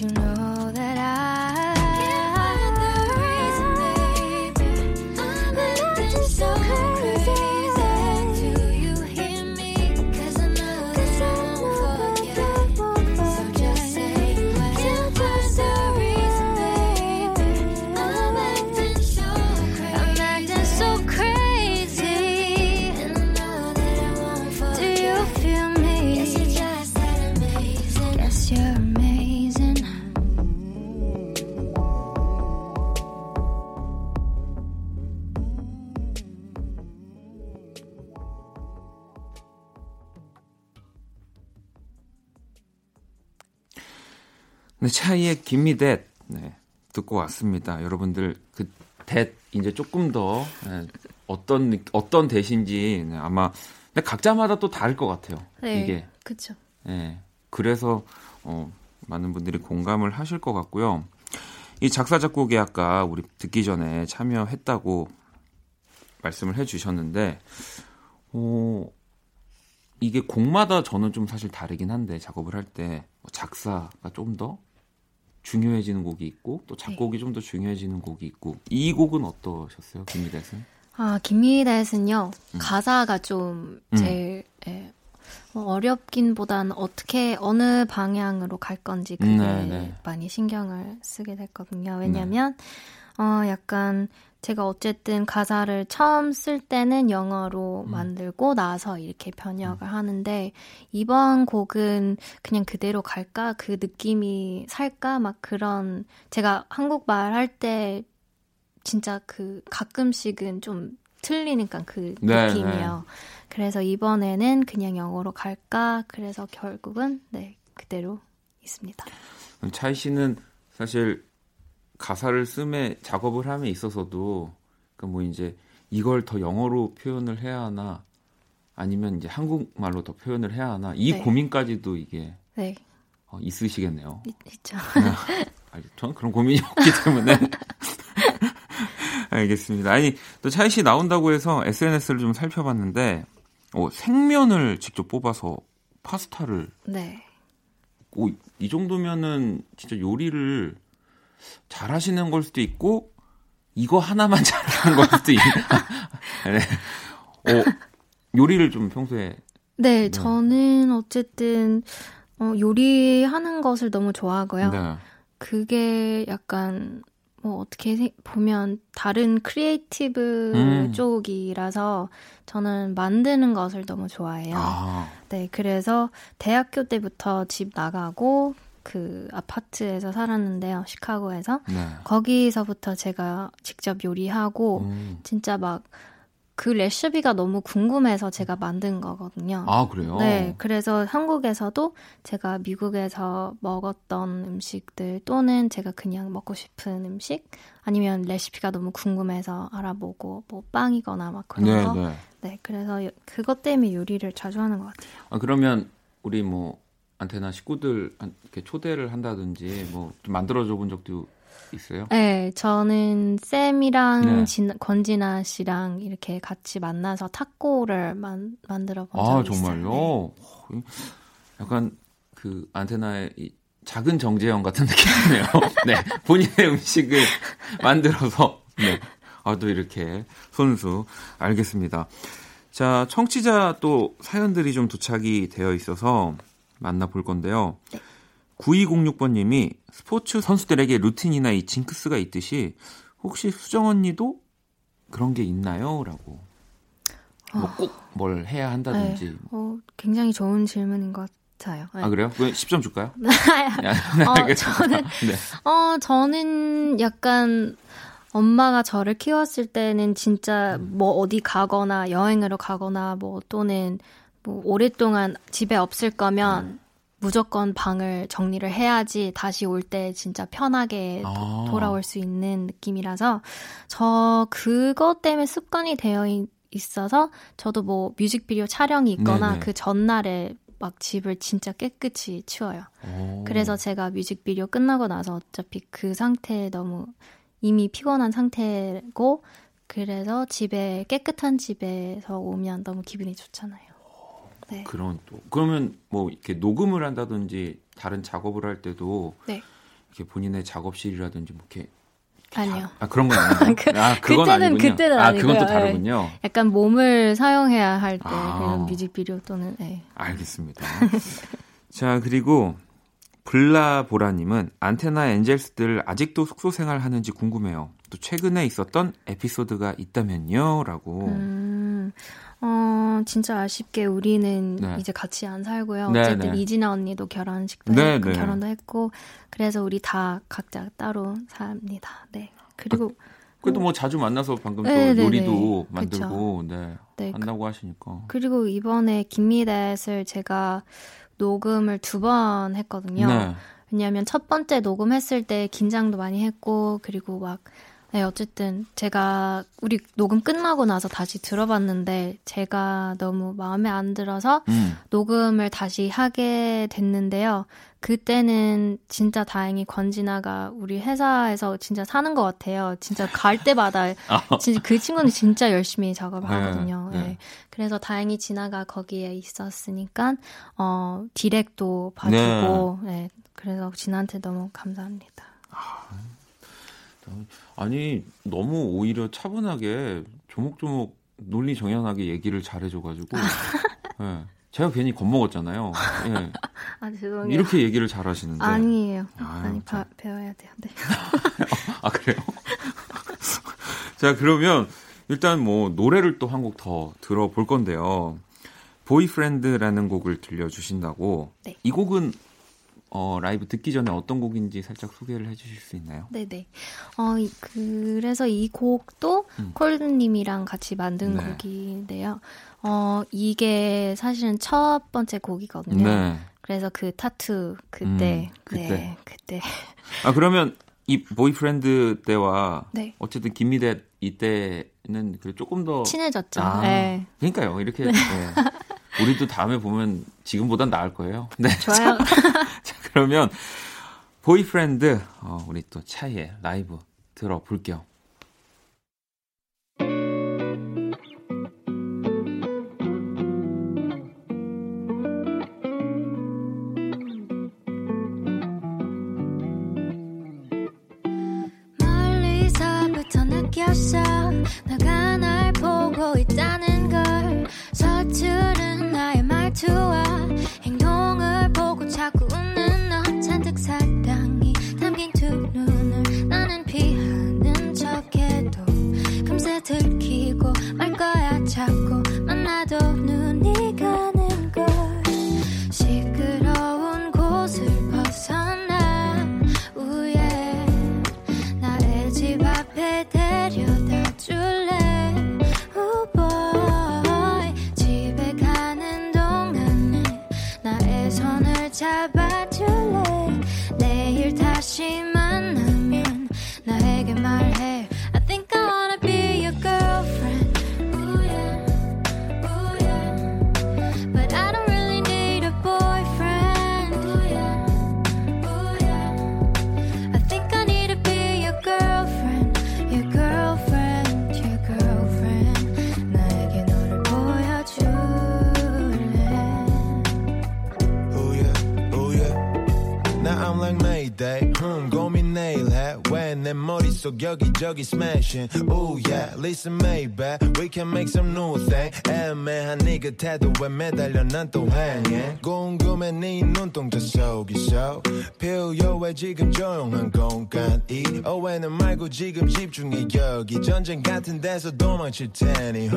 Speaker 4: You know
Speaker 1: 네, 차이의 김미 댓 네, 듣고 왔습니다. 여러분들 그댓 이제 조금 더 네, 어떤 느- 어떤 대신지 네, 아마 근데 각자마다 또 다를 것 같아요.
Speaker 4: 네.
Speaker 1: 이게
Speaker 4: 그쵸.
Speaker 1: 예. 그래서 어, 많은 분들이 공감을 하실 것 같고요. 이 작사 작곡에 아까 우리 듣기 전에 참여했다고 말씀을 해주셨는데, 어, 이게 곡마다 저는 좀 사실 다르긴 한데 작업을 할 때 작사가 좀 더 중요해지는 곡이 있고 또 작곡이 좀더 중요해지는 곡이 있고 이 곡은 어떠셨어요, 김미대는?
Speaker 3: 아, 김미대는요,
Speaker 1: 음.
Speaker 3: 가사가 좀 제일, 예, 뭐 어렵긴 보단 어떻게, 어느 방향으로 갈 건지 그게
Speaker 1: 네, 네.
Speaker 3: 많이 신경을 쓰게 됐거든요. 왜냐면, 어, 약간, 제가 어쨌든 가사를 처음 쓸 때는 영어로
Speaker 1: 음.
Speaker 3: 만들고 나서 이렇게 번역을 하는데, 이번 곡은 그냥 그대로 갈까? 그 느낌이 살까? 막 그런, 제가 한국말 할 때 진짜 그 가끔씩은 좀 틀리니까 그
Speaker 1: 네,
Speaker 3: 느낌이요. 그래서 이번에는 그냥 영어로 갈까? 그래서 결국은 네 그대로 있습니다.
Speaker 1: 차이 씨는 사실 가사를 쓰에 작업을 함에 있어서도 그뭐 이제 이걸 더 영어로 표현을 해야 하나 아니면 이제 한국말로 더 표현을 해야 하나 이
Speaker 3: 네.
Speaker 1: 고민까지도 이게
Speaker 3: 네
Speaker 1: 어, 있으시겠네요.
Speaker 3: 있, 있죠.
Speaker 1: 아니, 저는 그런 고민이 없기 때문에. 알겠습니다. 아니, 또 차이 씨 나온다고 해서 SNS를 좀 살펴봤는데, 어, 생면을 직접 뽑아서 파스타를,
Speaker 3: 네.
Speaker 1: 오, 이 정도면은 진짜 요리를 잘 하시는 걸 수도 있고, 이거 하나만 잘하는 걸 수도 있나. 네. 어, 요리를 좀 평소에,
Speaker 3: 네, 저는 어쨌든 어, 요리하는 것을 너무 좋아하고요.
Speaker 1: 네.
Speaker 3: 그게 약간 뭐 어떻게 세- 보면 다른 creative
Speaker 1: 음.
Speaker 3: 쪽이라서 저는 만드는 것을 너무 좋아해요.
Speaker 1: 아,
Speaker 3: 네, 그래서 대학교 때부터 집 나가고 그 아파트에서 살았는데요, 시카고에서.
Speaker 1: 네.
Speaker 3: 거기서부터 제가 직접 요리하고
Speaker 1: 음.
Speaker 3: 진짜 막 그 레시피가 너무 궁금해서 제가 만든 거거든요.
Speaker 1: 아, 그래요?
Speaker 3: 네, 그래서 한국에서도 제가 미국에서 먹었던 음식들 또는 제가 그냥 먹고 싶은 음식 아니면 레시피가 너무 궁금해서 알아보고 뭐 빵이거나 막 그런
Speaker 1: 네,
Speaker 3: 거.
Speaker 1: 네.
Speaker 3: 네, 그래서 요- 그것 때문에 요리를 자주 하는 것 같아요.
Speaker 1: 아, 그러면 우리 뭐 안테나 식구들 한- 이렇게 초대를 한다든지 뭐 좀 만들어줘 본 적도 있어요?
Speaker 3: 네, 저는 쌤이랑
Speaker 1: 네.
Speaker 3: 진- 권진아 씨랑 이렇게 같이 만나서 타코를 만, 만들어
Speaker 1: 본아
Speaker 3: 적이
Speaker 1: 정말요?
Speaker 3: 있어요. 네.
Speaker 1: 어, 약간 그 안테나의 이 작은 정재영 같은 느낌이네요. 네, 본인의 음식을 만들어서 네, 아 또 이렇게 손수 알겠습니다. 자, 청취자 또 사연들이 좀 도착이 되어 있어서 만나볼 건데요. 9206번님이 스포츠 선수들에게 루틴이나 이 징크스가 있듯이 혹시 수정 언니도 그런 게 있나요? 라고. 뭐 꼭 뭘 해야 한다든지.
Speaker 3: 네, 어, 굉장히 좋은 질문인 것 같아요. 네.
Speaker 1: 아, 그래요? 그 10점 줄까요? 네,
Speaker 3: 어,
Speaker 1: 알겠습니다.
Speaker 3: 저는
Speaker 1: 네.
Speaker 3: 어, 저는 약간 엄마가 저를 키웠을 때는 진짜 뭐 어디 가거나 여행으로 가거나 뭐 또는 뭐 오랫동안 집에 없을 거면 무조건 방을 정리를 해야지 다시 올 때 진짜 편하게 도-
Speaker 1: 아.
Speaker 3: 돌아올 수 있는 느낌이라서 저 그것 때문에 습관이 되어 있- 있어서 저도 뭐 뮤직비디오 촬영이 있거나
Speaker 1: 네네.
Speaker 3: 그 전날에 막 집을 진짜 깨끗이 치워요.
Speaker 1: 오.
Speaker 3: 그래서 제가 뮤직비디오 끝나고 나서 어차피 그 상태에 너무 이미 피곤한 상태고 그래서 집에 깨끗한 집에서 오면 너무 기분이 좋잖아요. 네.
Speaker 1: 그런 또 그러면 뭐 이렇게 녹음을 한다든지 다른 작업을 할 때도
Speaker 3: 네.
Speaker 1: 이렇게 본인의 작업실이라든지 뭐 이렇게
Speaker 3: 아니요.
Speaker 1: 아 그런 건 아니에요.
Speaker 3: 그-
Speaker 1: 아 그건
Speaker 3: 그때는-
Speaker 1: 아니군요.
Speaker 3: 그때는
Speaker 1: 아 그건 또
Speaker 3: 아니고요.
Speaker 1: 다르군요.
Speaker 3: 약간 몸을 사용해야 할때
Speaker 1: 아.
Speaker 3: 그런 뮤직비디오 또는 네.
Speaker 1: 알겠습니다. 자 그리고 블라보라 님은 안테나 엔젤스들 아직도 숙소 생활 하는지 궁금해요. 또 최근에 있었던 에피소드가 있다면요?라고.
Speaker 3: 음, 어, 진짜 아쉽게 우리는
Speaker 1: 네.
Speaker 3: 이제 같이 안 살고요.
Speaker 1: 네,
Speaker 3: 어쨌든
Speaker 1: 네.
Speaker 3: 이진아 언니도 결혼식도
Speaker 1: 네,
Speaker 3: 했고,
Speaker 1: 네.
Speaker 3: 결혼도 했고, 그래서 우리 다 각자 따로 삽니다. 네. 그리고
Speaker 1: 그래도 뭐 자주 만나서 방금
Speaker 3: 네,
Speaker 1: 또
Speaker 3: 네,
Speaker 1: 요리도
Speaker 3: 네.
Speaker 1: 만들고 네,
Speaker 3: 네, 그-
Speaker 1: 한다고 하시니까.
Speaker 3: 그리고 이번에 김미댓을 제가 녹음을 두 번 했거든요.
Speaker 1: 네.
Speaker 3: 왜냐하면 첫 번째 녹음했을 때 긴장도 많이 했고 그리고 막 네, 어쨌든 제가 우리 녹음 끝나고 나서 다시 들어봤는데 제가 너무 마음에 안 들어서
Speaker 1: 음.
Speaker 3: 녹음을 다시 하게 됐는데요. 그때는 진짜 다행히 권진아가 우리 회사에서 진짜 사는 것 같아요. 진짜 갈 때마다 진짜 그 친구는 진짜 열심히 작업을
Speaker 1: 네,
Speaker 3: 하거든요.
Speaker 1: 네.
Speaker 3: 네. 그래서 다행히 진아가 거기에 있었으니까 어 디렉도 봐주고 네. 그래서 진아한테 너무 감사합니다.
Speaker 1: 아 니 너무 오히려 차분하게 조목조목 논리 정연하게 얘기를 잘해줘가지고 예. 제가 괜히 겁먹었잖아요. 예.
Speaker 3: 아 죄송해요.
Speaker 1: 이렇게 얘기를 잘하시는데
Speaker 3: 아니에요.
Speaker 1: 아유,
Speaker 3: 많이
Speaker 1: 참.
Speaker 3: 바- 배워야 돼요. 네.
Speaker 1: 아 그래요? 자 그러면 일단 뭐 노래를 또 한 곡 더 들어볼 건데요. Boyfriend라는 곡을 들려주신다고.
Speaker 3: 네.
Speaker 1: 이 곡은 어, 라이브 듣기 전에 어떤 곡인지 살짝 소개를 해주실 수 있나요?
Speaker 3: 네네. 어, 이- 그래서 이 곡도
Speaker 1: 음.
Speaker 3: 콜드님이랑 같이 만든
Speaker 1: 네.
Speaker 3: 곡인데요. 어, 이게 사실은 첫 번째 곡이거든요.
Speaker 1: 네.
Speaker 3: 그래서 그 타투 그때,
Speaker 1: 음, 그때.
Speaker 3: 네, 그때.
Speaker 1: 아 그러면 이 Boyfriend 때와
Speaker 3: 네.
Speaker 1: 어쨌든 Gimme That 이때는 그 조금 더
Speaker 3: 친해졌죠.
Speaker 1: 아,
Speaker 3: 네.
Speaker 1: 그러니까요. 이렇게 네. 우리도 다음에 보면 지금보단 나을 거예요. 네.
Speaker 3: 좋아요.
Speaker 1: 자, 그러면 Boyfriend 어, 우리 또 차이의 라이브 들어볼게요.
Speaker 4: 내
Speaker 5: 머릿속 여기저기 smashing. Ooh yeah, listen maybe we can make some new thing. 애매한 네 곁에도 왜 매달려 난 또 행해. 궁금해 네 눈동자 속에서 필요 왜 지금 조용한 공간. 이 오해는 말고 지금 집중해 여기. 전쟁 같은 데서 도망칠 테니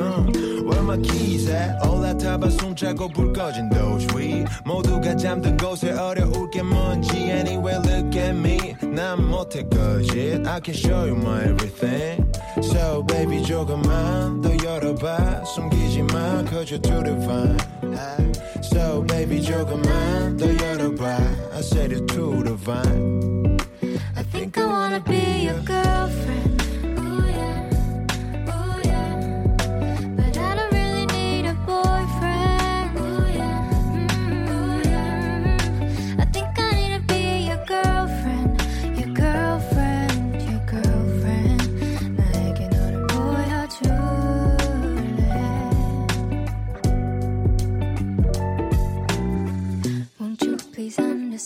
Speaker 5: keys at? 올라타봐 숨차고 불 꺼진 we 모두가 잠든 곳에 어려울 게 뭔지. Anyway look at me. 난 못해 거짓 I can show you my everything. So baby 조금만 더 열어봐. 숨기지 마. Cause you're too divine So baby 조금만 더 열어봐 I said you're too divine
Speaker 4: I think I wanna be your girlfriend.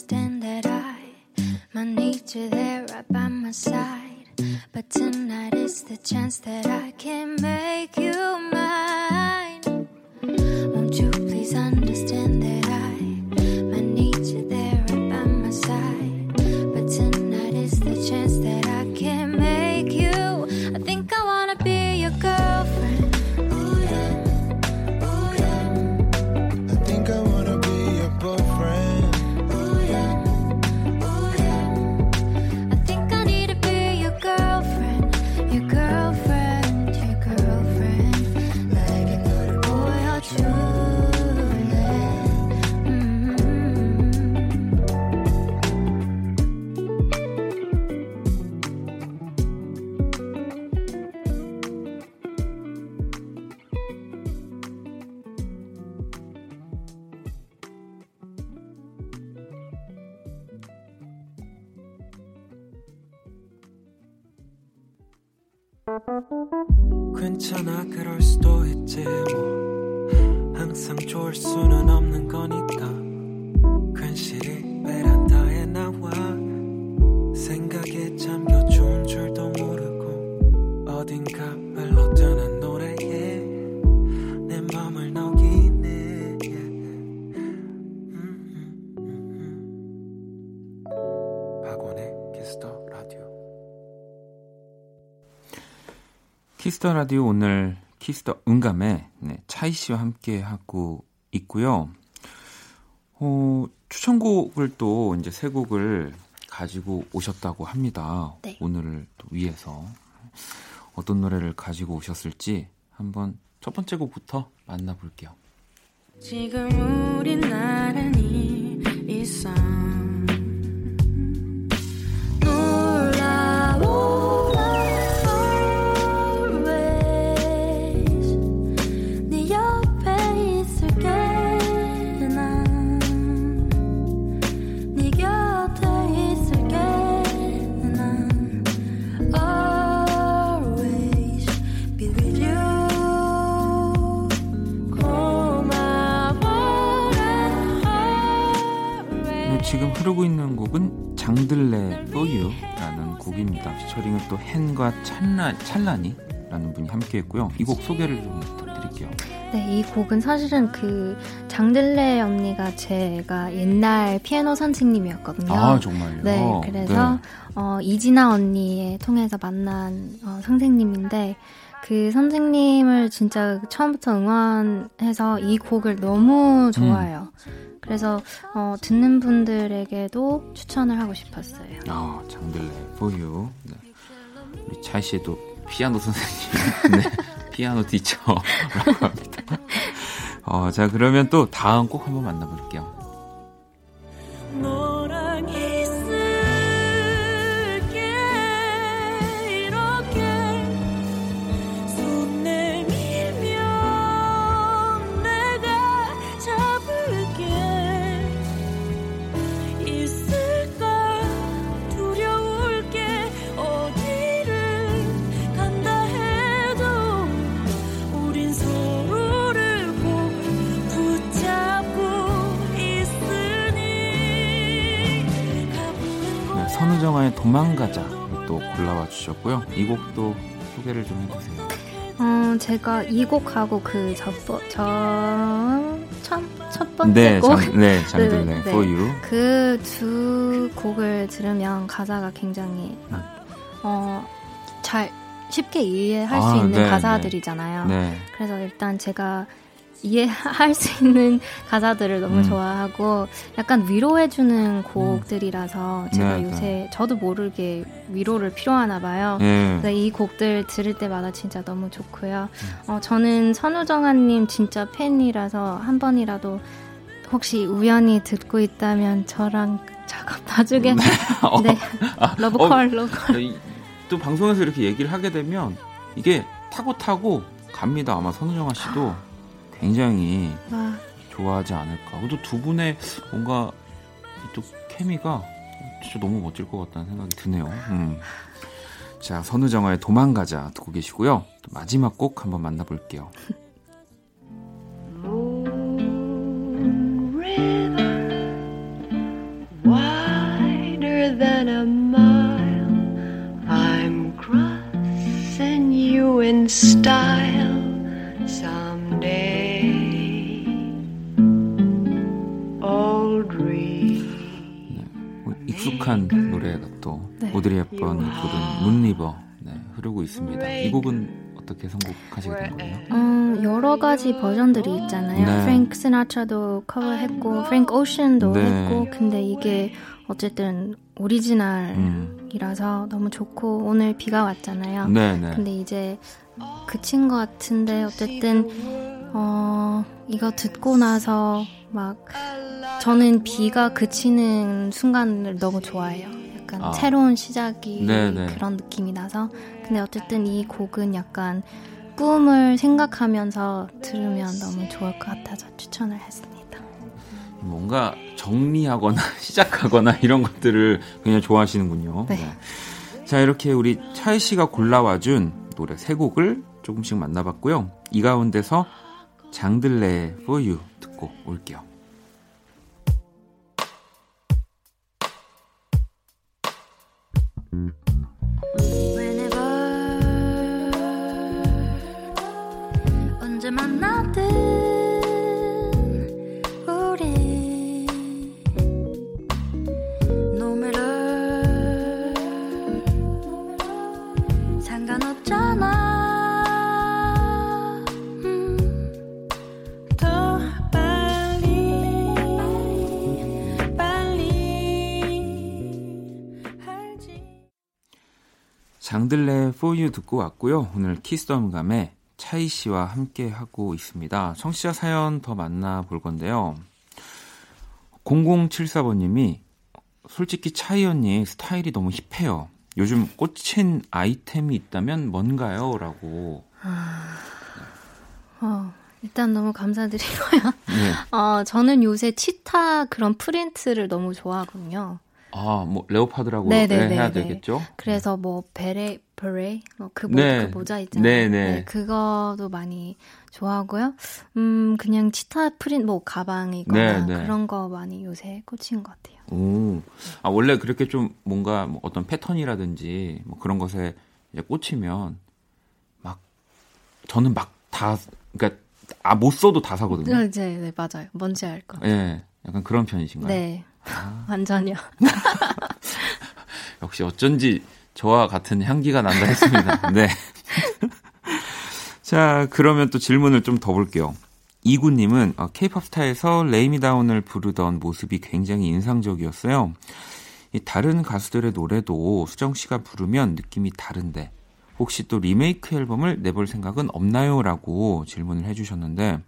Speaker 4: Understand that I might need you there right by my side? But tonight is the chance that I can make you mine.
Speaker 6: 괜찮아 그럴 수도 있지. 뭐 항상 좋을 수는 없는 거니까 키스 더 라디오
Speaker 1: 오늘 키스 더 음감회 네, 차이 씨와 함께 하고 있고요. 어, 추천곡을 또 이제 세 곡을 가지고 오셨다고 합니다.
Speaker 3: 네.
Speaker 1: 오늘을 또 위해서 어떤 노래를 가지고 오셨을지 한번 첫 번째 곡부터 만나볼게요.
Speaker 4: 지금 우리 나란히 있어
Speaker 1: 피처링은 또 헨과 찰나, 찰란이라는 분이 함께 했고요. 이 곡 소개를 좀 부탁드릴게요.
Speaker 3: 네, 이 곡은 사실은 그 장들레 언니가 제가 옛날 피아노 선생님이었거든요.
Speaker 1: 아 정말요?
Speaker 3: 네, 그래서 어, 이진아 언니에 통해서 만난 어, 선생님인데 그 선생님을 진짜 처음부터 응원해서 이 곡을 너무 좋아해요. 그래서 어, 듣는 분들에게도 추천을 하고 싶었어요.
Speaker 1: 아, 장들레 For You. 네. 차이 씨도 피아노 선생님, 네, 피아노 티처라고 합니다. 어, 자 그러면 또 다음 곡 한번 만나볼게요. 네, 선우정아의 도망가자 또 골라와 주셨고요. 이 곡도 소개를 좀 해주세요.
Speaker 3: 어, 제가 이 곡하고 그 첫, 저, 첫, 첫 번째
Speaker 1: 네,
Speaker 3: 곡
Speaker 1: 장, 네, 장들레
Speaker 3: 네, 네.
Speaker 1: For You.
Speaker 3: 그두 곡을 들으면 가사가 굉장히 막, 어, 잘 쉽게 이해할 수
Speaker 1: 아,
Speaker 3: 있는
Speaker 1: 네,
Speaker 3: 가사들이잖아요.
Speaker 1: 네,
Speaker 3: 그래서 일단 제가 이해할 수 있는 가사들을 너무
Speaker 1: 음.
Speaker 3: 좋아하고 약간 위로해주는 곡들이라서 제가
Speaker 1: 네,
Speaker 3: 요새 저도 모르게 위로를 필요하나 봐요.
Speaker 1: 네.
Speaker 3: 그래서 이 곡들 들을 때마다 진짜 너무 좋고요.
Speaker 1: 음.
Speaker 3: 어, 저는 선우정아님 진짜 팬이라서 한 번이라도 혹시 우연히 듣고 있다면 저랑 작업 나중에
Speaker 1: 어,
Speaker 3: 네
Speaker 1: 아,
Speaker 3: 러브콜 러브콜
Speaker 1: 이- 또 방송에서 이렇게 얘기를 하게 되면 이게 타고 타고 갑니다. 아마 선우정아 씨도 굉장히
Speaker 3: 와,
Speaker 1: 좋아하지 않을까. 그래도 두 분의 뭔가 또 케미가 진짜 너무 멋질 것 같다는 생각이 드네요. 음. 자, 선우정아의 도망가자 듣고 계시고요. 또 마지막 곡 한번 만나볼게요.
Speaker 7: Moon River, wider than a mile. I'm crossing you in style someday.
Speaker 1: 뭐 익숙한 노래가 또
Speaker 3: 네.
Speaker 1: 오드리 헵번이 부른 문리버 네, 흐르고 있습니다. 이 곡은 어떻게 선곡하시게 된 거예요?
Speaker 3: 어, 여러 가지 버전들이 있잖아요.
Speaker 1: 네.
Speaker 3: 프랭크 시나트라도 커버했고, 프랭크 오션도
Speaker 1: 네.
Speaker 3: 했고, 근데 이게 어쨌든 오리지널이라서
Speaker 1: 음.
Speaker 3: 너무 좋고, 오늘 비가 왔잖아요.
Speaker 1: 네, 네.
Speaker 3: 근데 이제 그친 것 같은데, 어쨌든, 어, 이거 듣고 나서 막, 저는 비가 그치는 순간을 너무 좋아해요. 약간
Speaker 1: 아.
Speaker 3: 새로운 시작이
Speaker 1: 네, 네.
Speaker 3: 그런 느낌이 나서. 근데 어쨌든 이 곡은 약간 꿈을 생각하면서 들으면 너무 좋을 것 같아서 추천을 했습니다.
Speaker 1: 뭔가 정리하거나 시작하거나 이런 것들을 그냥 좋아하시는군요.
Speaker 3: 네.
Speaker 1: 자, 이렇게 우리 차이 씨가 골라와준 노래 세 곡을 조금씩 만나봤고요. 이 가운데서 장들레 For You 듣고 올게요.
Speaker 4: Whenever
Speaker 1: For You 듣고 왔고요. 오늘 키스덤감에 차이 씨와 함께 하고 있습니다. 청취자 사연 더 만나볼 건데요. 0074번님이 솔직히 차이 언니 스타일이 너무 힙해요. 요즘 꽂힌 아이템이 있다면 뭔가요? 라고.
Speaker 3: 어, 일단 너무 감사드리고요.
Speaker 1: 네.
Speaker 3: 어, 저는 요새 치타 그런 프린트를 너무 좋아하거든요.
Speaker 1: 아, 뭐, 레오파드라고
Speaker 3: 네네네네.
Speaker 1: 해야 되겠죠?
Speaker 3: 그래서 뭐 베레 베레 뭐그 모,
Speaker 1: 네.
Speaker 3: 그 모자 있잖아요.
Speaker 1: 네네.
Speaker 3: 그거도 많이 좋아하고요. 음 그냥 치타 프린 뭐 가방이거나
Speaker 1: 네네.
Speaker 3: 그런 거 많이 요새 꽂힌 것 같아요.
Speaker 1: 오. 아, 원래 그렇게 좀 뭔가 뭐 어떤 패턴이라든지 뭐 그런 것에 이제 꽂히면 막 저는 막 다 그러니까 아 못 써도 다 사거든요.
Speaker 3: 네, 네, 네 맞아요. 뭔지 알 거.
Speaker 1: 예. 약간 그런 편이신가요?
Speaker 3: 네,
Speaker 1: 아.
Speaker 3: 완전요.
Speaker 1: 역시 어쩐지 저와 같은 향기가 난다 했습니다. 네. 자, 그러면 또 질문을 좀 더 볼게요. 이구님은 케이팝 스타에서 레이미다운을 부르던 모습이 굉장히 인상적이었어요. 이 다른 가수들의 노래도 수정 씨가 부르면 느낌이 다른데 혹시 또 리메이크 앨범을 내볼 생각은 없나요? 라고 질문을 해주셨는데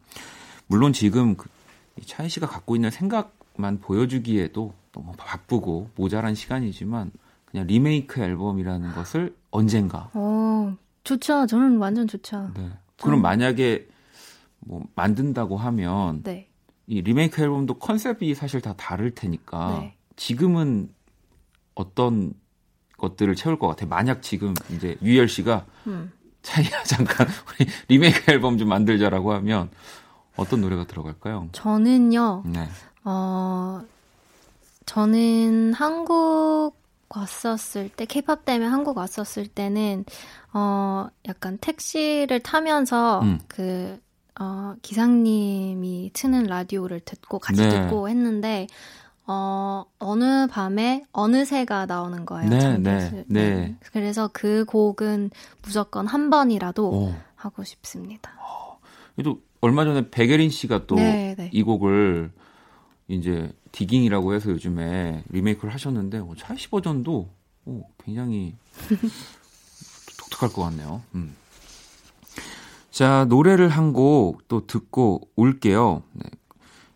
Speaker 1: 물론 지금 그, 이 차이 씨가 갖고 있는 생각 만 보여주기에도 너무 바쁘고 모자란 시간이지만 그냥 리메이크 앨범이라는 것을 언젠가
Speaker 3: 어, 좋죠. 저는 완전 좋죠.
Speaker 1: 네. 그럼 만약에 뭐 만든다고 하면
Speaker 3: 네.
Speaker 1: 이 리메이크 앨범도 컨셉이 사실 다 다를 테니까
Speaker 3: 네.
Speaker 1: 지금은 어떤 것들을 채울 것 같아. 만약 지금 이제 유열 씨가
Speaker 3: 음.
Speaker 1: 차이야 잠깐 우리 리메이크 앨범 좀 만들자라고 하면 어떤 노래가 들어갈까요?
Speaker 3: 저는요.
Speaker 1: 네.
Speaker 3: 어, 저는 한국 왔었을 때, 케이팝 때문에 한국 왔었을 때는, 어, 약간 택시를 타면서,
Speaker 1: 음.
Speaker 3: 그, 어, 기상님이 트는 라디오를 듣고 같이
Speaker 1: 네.
Speaker 3: 듣고 했는데, 어, 어느 밤에 어느새가 나오는 거예요.
Speaker 1: 네,
Speaker 3: 장도수.
Speaker 1: 네, 네.
Speaker 3: 그래서 그 곡은 무조건 한 번이라도
Speaker 1: 오.
Speaker 3: 하고 싶습니다.
Speaker 1: 또 얼마 전에 백예린 씨가 또이
Speaker 3: 네, 네.
Speaker 1: 곡을 이제 디깅이라고 해서 요즘에 리메이크를 하셨는데 어, 차이 씨 버전도 어, 굉장히 독특할 것 같네요. 음. 자 노래를 한 곡 또 듣고 올게요. 네.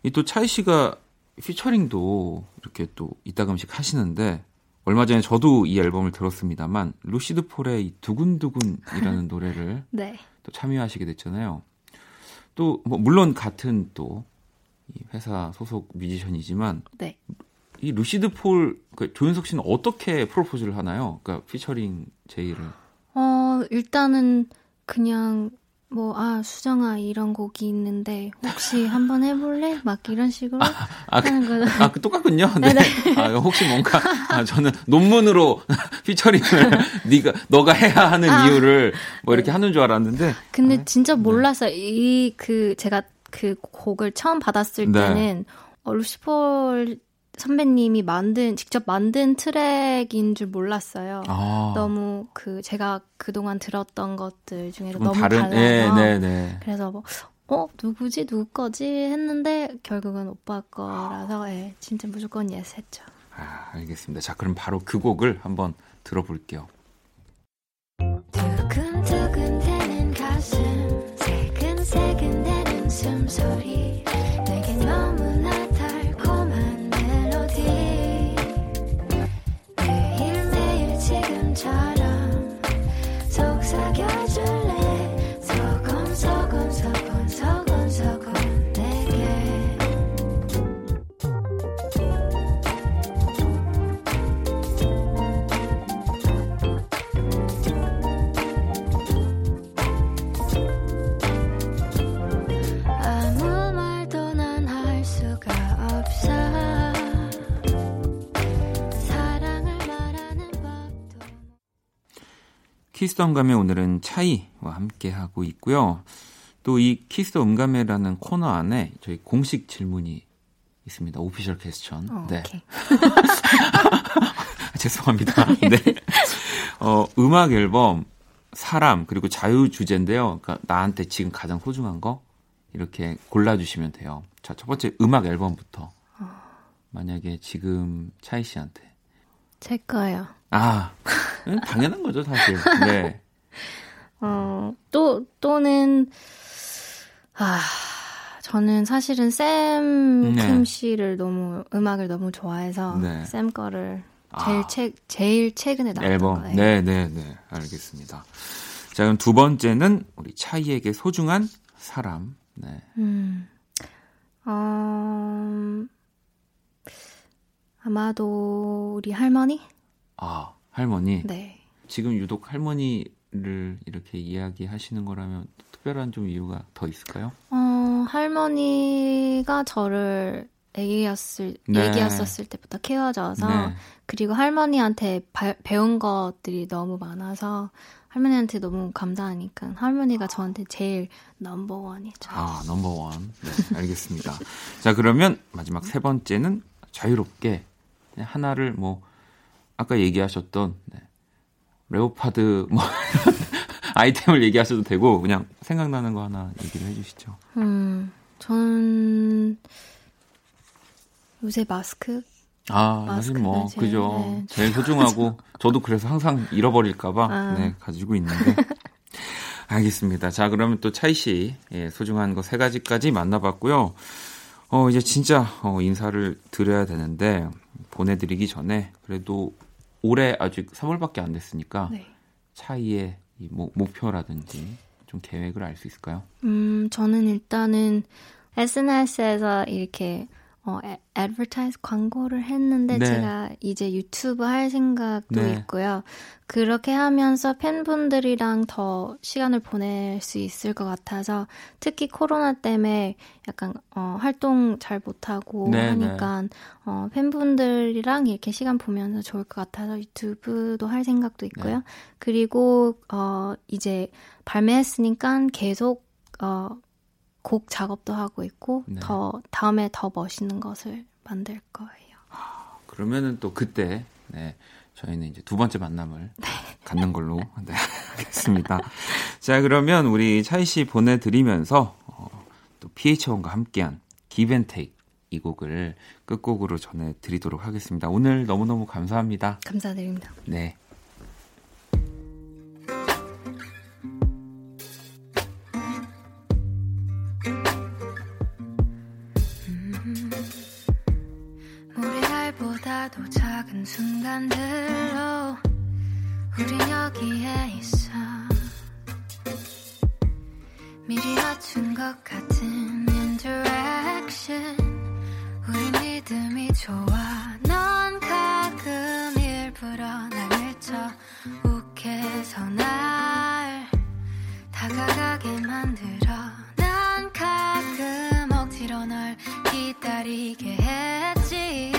Speaker 1: 이또 차이 씨가 피처링도 이렇게 또 이따금씩 하시는데 얼마 전에 저도 이 앨범을 들었습니다만 루시드 폴의 이 두근두근이라는 노래를
Speaker 3: 네.
Speaker 1: 또 참여하시게 됐잖아요. 또 뭐 물론 같은 또이 회사 소속 뮤지션이지만
Speaker 3: 네.
Speaker 1: 이 루시드 폴 그 조윤석 씨는 어떻게 프로포즈를 하나요? 그러니까 피처링 제의를
Speaker 3: 어, 일단은 그냥 뭐, 아, 수정아, 이런 곡이 있는데, 혹시 한번 해볼래? 막 이런 식으로
Speaker 1: 아, 그,
Speaker 3: 하는 거는.
Speaker 1: 아, 그 똑같군요. 네. 아, 혹시 뭔가 아, 저는 논문으로 피처링을 네가 너가 해야 하는
Speaker 3: 아.
Speaker 1: 이유를 뭐 이렇게 하는 줄 알았는데
Speaker 3: 근데
Speaker 1: 아,
Speaker 3: 진짜
Speaker 1: 네.
Speaker 3: 몰랐어요. 이, 그, 제가 그 곡을 처음 받았을
Speaker 1: 네.
Speaker 3: 때는, 어, 루시폴 선배님이 만든, 직접 만든 트랙인 줄 몰랐어요.
Speaker 1: 아,
Speaker 3: 너무 그, 제가 그동안 들었던 것들 중에서
Speaker 1: 좀
Speaker 3: 너무
Speaker 1: 다른
Speaker 3: 달라서.
Speaker 1: 네, 네, 네.
Speaker 3: 그래서 뭐, 어, 누구지? 누구 거지? 했는데, 결국은 오빠 거라서, 예, 진짜 무조건 yes 했죠.
Speaker 1: 아, 알겠습니다. 자, 그럼 바로 그 곡을 한번 들어볼게요.
Speaker 4: 두근두근 대는 가슴 새근새근 대는 숨
Speaker 1: 키스 음감회 오늘은 차이와 함께 하고 있고요. 또 이 키스 음감회라는 코너 안에 저희 공식 질문이 있습니다. official question.
Speaker 3: 어,
Speaker 1: 네. 죄송합니다. 네. 어, 음악 앨범, 사람, 그리고 자유 주제인데요. 그러니까 나한테 지금 가장 소중한 거 이렇게 골라주시면 돼요. 자, 첫 번째 음악 앨범부터. 만약에 지금 차이 씨한테.
Speaker 3: 제 거예요.
Speaker 1: 아, 음, 당연한 거죠, 사실. 네.
Speaker 3: 어, 또, 또는, 아, 저는 사실은 샘
Speaker 1: 네.
Speaker 3: 킴 씨를 너무, 음악을 너무 좋아해서,
Speaker 1: 네.
Speaker 3: 샘 거를 제일
Speaker 1: 아.
Speaker 3: 최, 제일 최근에 나왔던
Speaker 1: 앨범.
Speaker 3: 거예요.
Speaker 1: 네, 네, 네. 알겠습니다. 자, 그럼 두 번째는 우리 차이에게 소중한 사람. 네.
Speaker 3: 음, 어, 아마도 우리 할머니?
Speaker 1: 아, 할머니.
Speaker 3: 네.
Speaker 1: 지금 유독 할머니를 이렇게 이야기하시는 거라면 특별한 좀 이유가 더 있을까요?
Speaker 3: 어, 할머니가 저를 애기였을,
Speaker 1: 네.
Speaker 3: 애기였었을 때부터 키워줘서,
Speaker 1: 네.
Speaker 3: 그리고 할머니한테 바- 배운 것들이 너무 많아서, 할머니한테 너무 감사하니까, 할머니가 저한테 제일 넘버원이죠.
Speaker 1: 아, 넘버원. 네, 알겠습니다. 자, 그러면 마지막 세 번째는 자유롭게 하나를 뭐, 아까 얘기하셨던, 네, 레오파드 뭐, 아이템을 얘기하셔도 되고, 그냥 생각나는 거 하나 얘기를 해주시죠.
Speaker 3: 음, 저는 요새 마스크?
Speaker 1: 아, 사실 뭐,
Speaker 3: 마스크가 제일,
Speaker 1: 그죠.
Speaker 3: 네,
Speaker 1: 제일 소중하고, 저도 그래서 항상 잃어버릴까봐,
Speaker 3: 아.
Speaker 1: 네, 가지고 있는데. 알겠습니다. 자, 그러면 또 차이 씨, 예, 소중한 거 세 가지까지 만나봤고요. 어, 이제 진짜, 어, 인사를 드려야 되는데, 보내드리기 전에, 그래도 올해 아직 3월밖에 안 됐으니까,
Speaker 3: 네.
Speaker 1: 차이의 이 목, 목표라든지, 좀 계획을 알 수 있을까요?
Speaker 3: 음, 저는 일단은 SNS에서 이렇게 어, 에, advertise 광고를 했는데
Speaker 1: 네.
Speaker 3: 제가 이제 유튜브 할 생각도
Speaker 1: 네.
Speaker 3: 있고요. 그렇게 하면서 팬분들이랑 더 시간을 보낼 수 있을 것 같아서 특히 코로나 때문에 약간 어, 활동 잘 못하고
Speaker 1: 네,
Speaker 3: 하니까 어, 팬분들이랑 이렇게 시간 보면서 좋을 것 같아서 유튜브도 할 생각도 있고요.
Speaker 1: 네.
Speaker 3: 그리고 어, 이제 발매했으니까 계속 어, 곡 작업도 하고 있고
Speaker 1: 네.
Speaker 3: 더 다음에 더 멋있는 것을 만들 거예요.
Speaker 1: 그러면은 또 그때 네 저희는 이제 두 번째 만남을 갖는 걸로 네, 하겠습니다. 자 그러면 우리 차이 씨 보내드리면서 어, 또 PH1과 함께한 기벤테이크 이 곡을 끝곡으로 전해드리도록 하겠습니다. 오늘 너무너무 감사합니다.
Speaker 3: 감사드립니다.
Speaker 1: 네.
Speaker 3: 순간들로 우린 여기에 있어. 미리 맞춘 것 같은 interaction. 우리 믿음이 좋아. 넌 가끔 일부러 날 밀쳐. 웃게 해서 날 다가가게 만들어. 난 가끔 억지로 널 기다리게 했지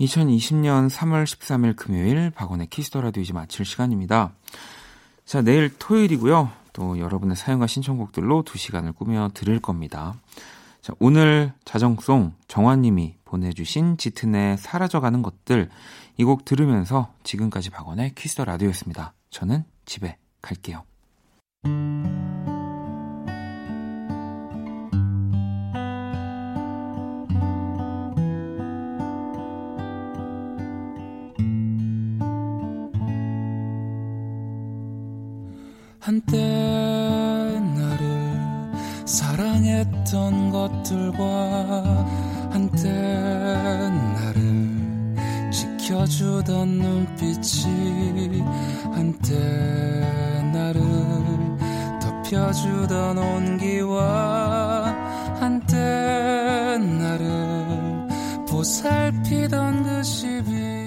Speaker 1: 2020년 3월 13일 금요일 박원의 키스 더 라디오 이제 마칠 시간입니다. 자, 내일 토요일이고요. 또 여러분의 사연과 신청곡들로 2시간을 꾸며 드릴 겁니다. 자, 오늘 자정송 정환님이 보내주신 짙은의 사라져가는 것들 이 곡 들으면서 지금까지 박원의 키스 더 라디오였습니다. 저는 집에 갈게요.
Speaker 6: 한때 나를 사랑했던 것들과 한때 나를 지켜 비춰주던 눈빛이 한때 나를 덮여주던 온기와 한때 나를 보살피던 그 시비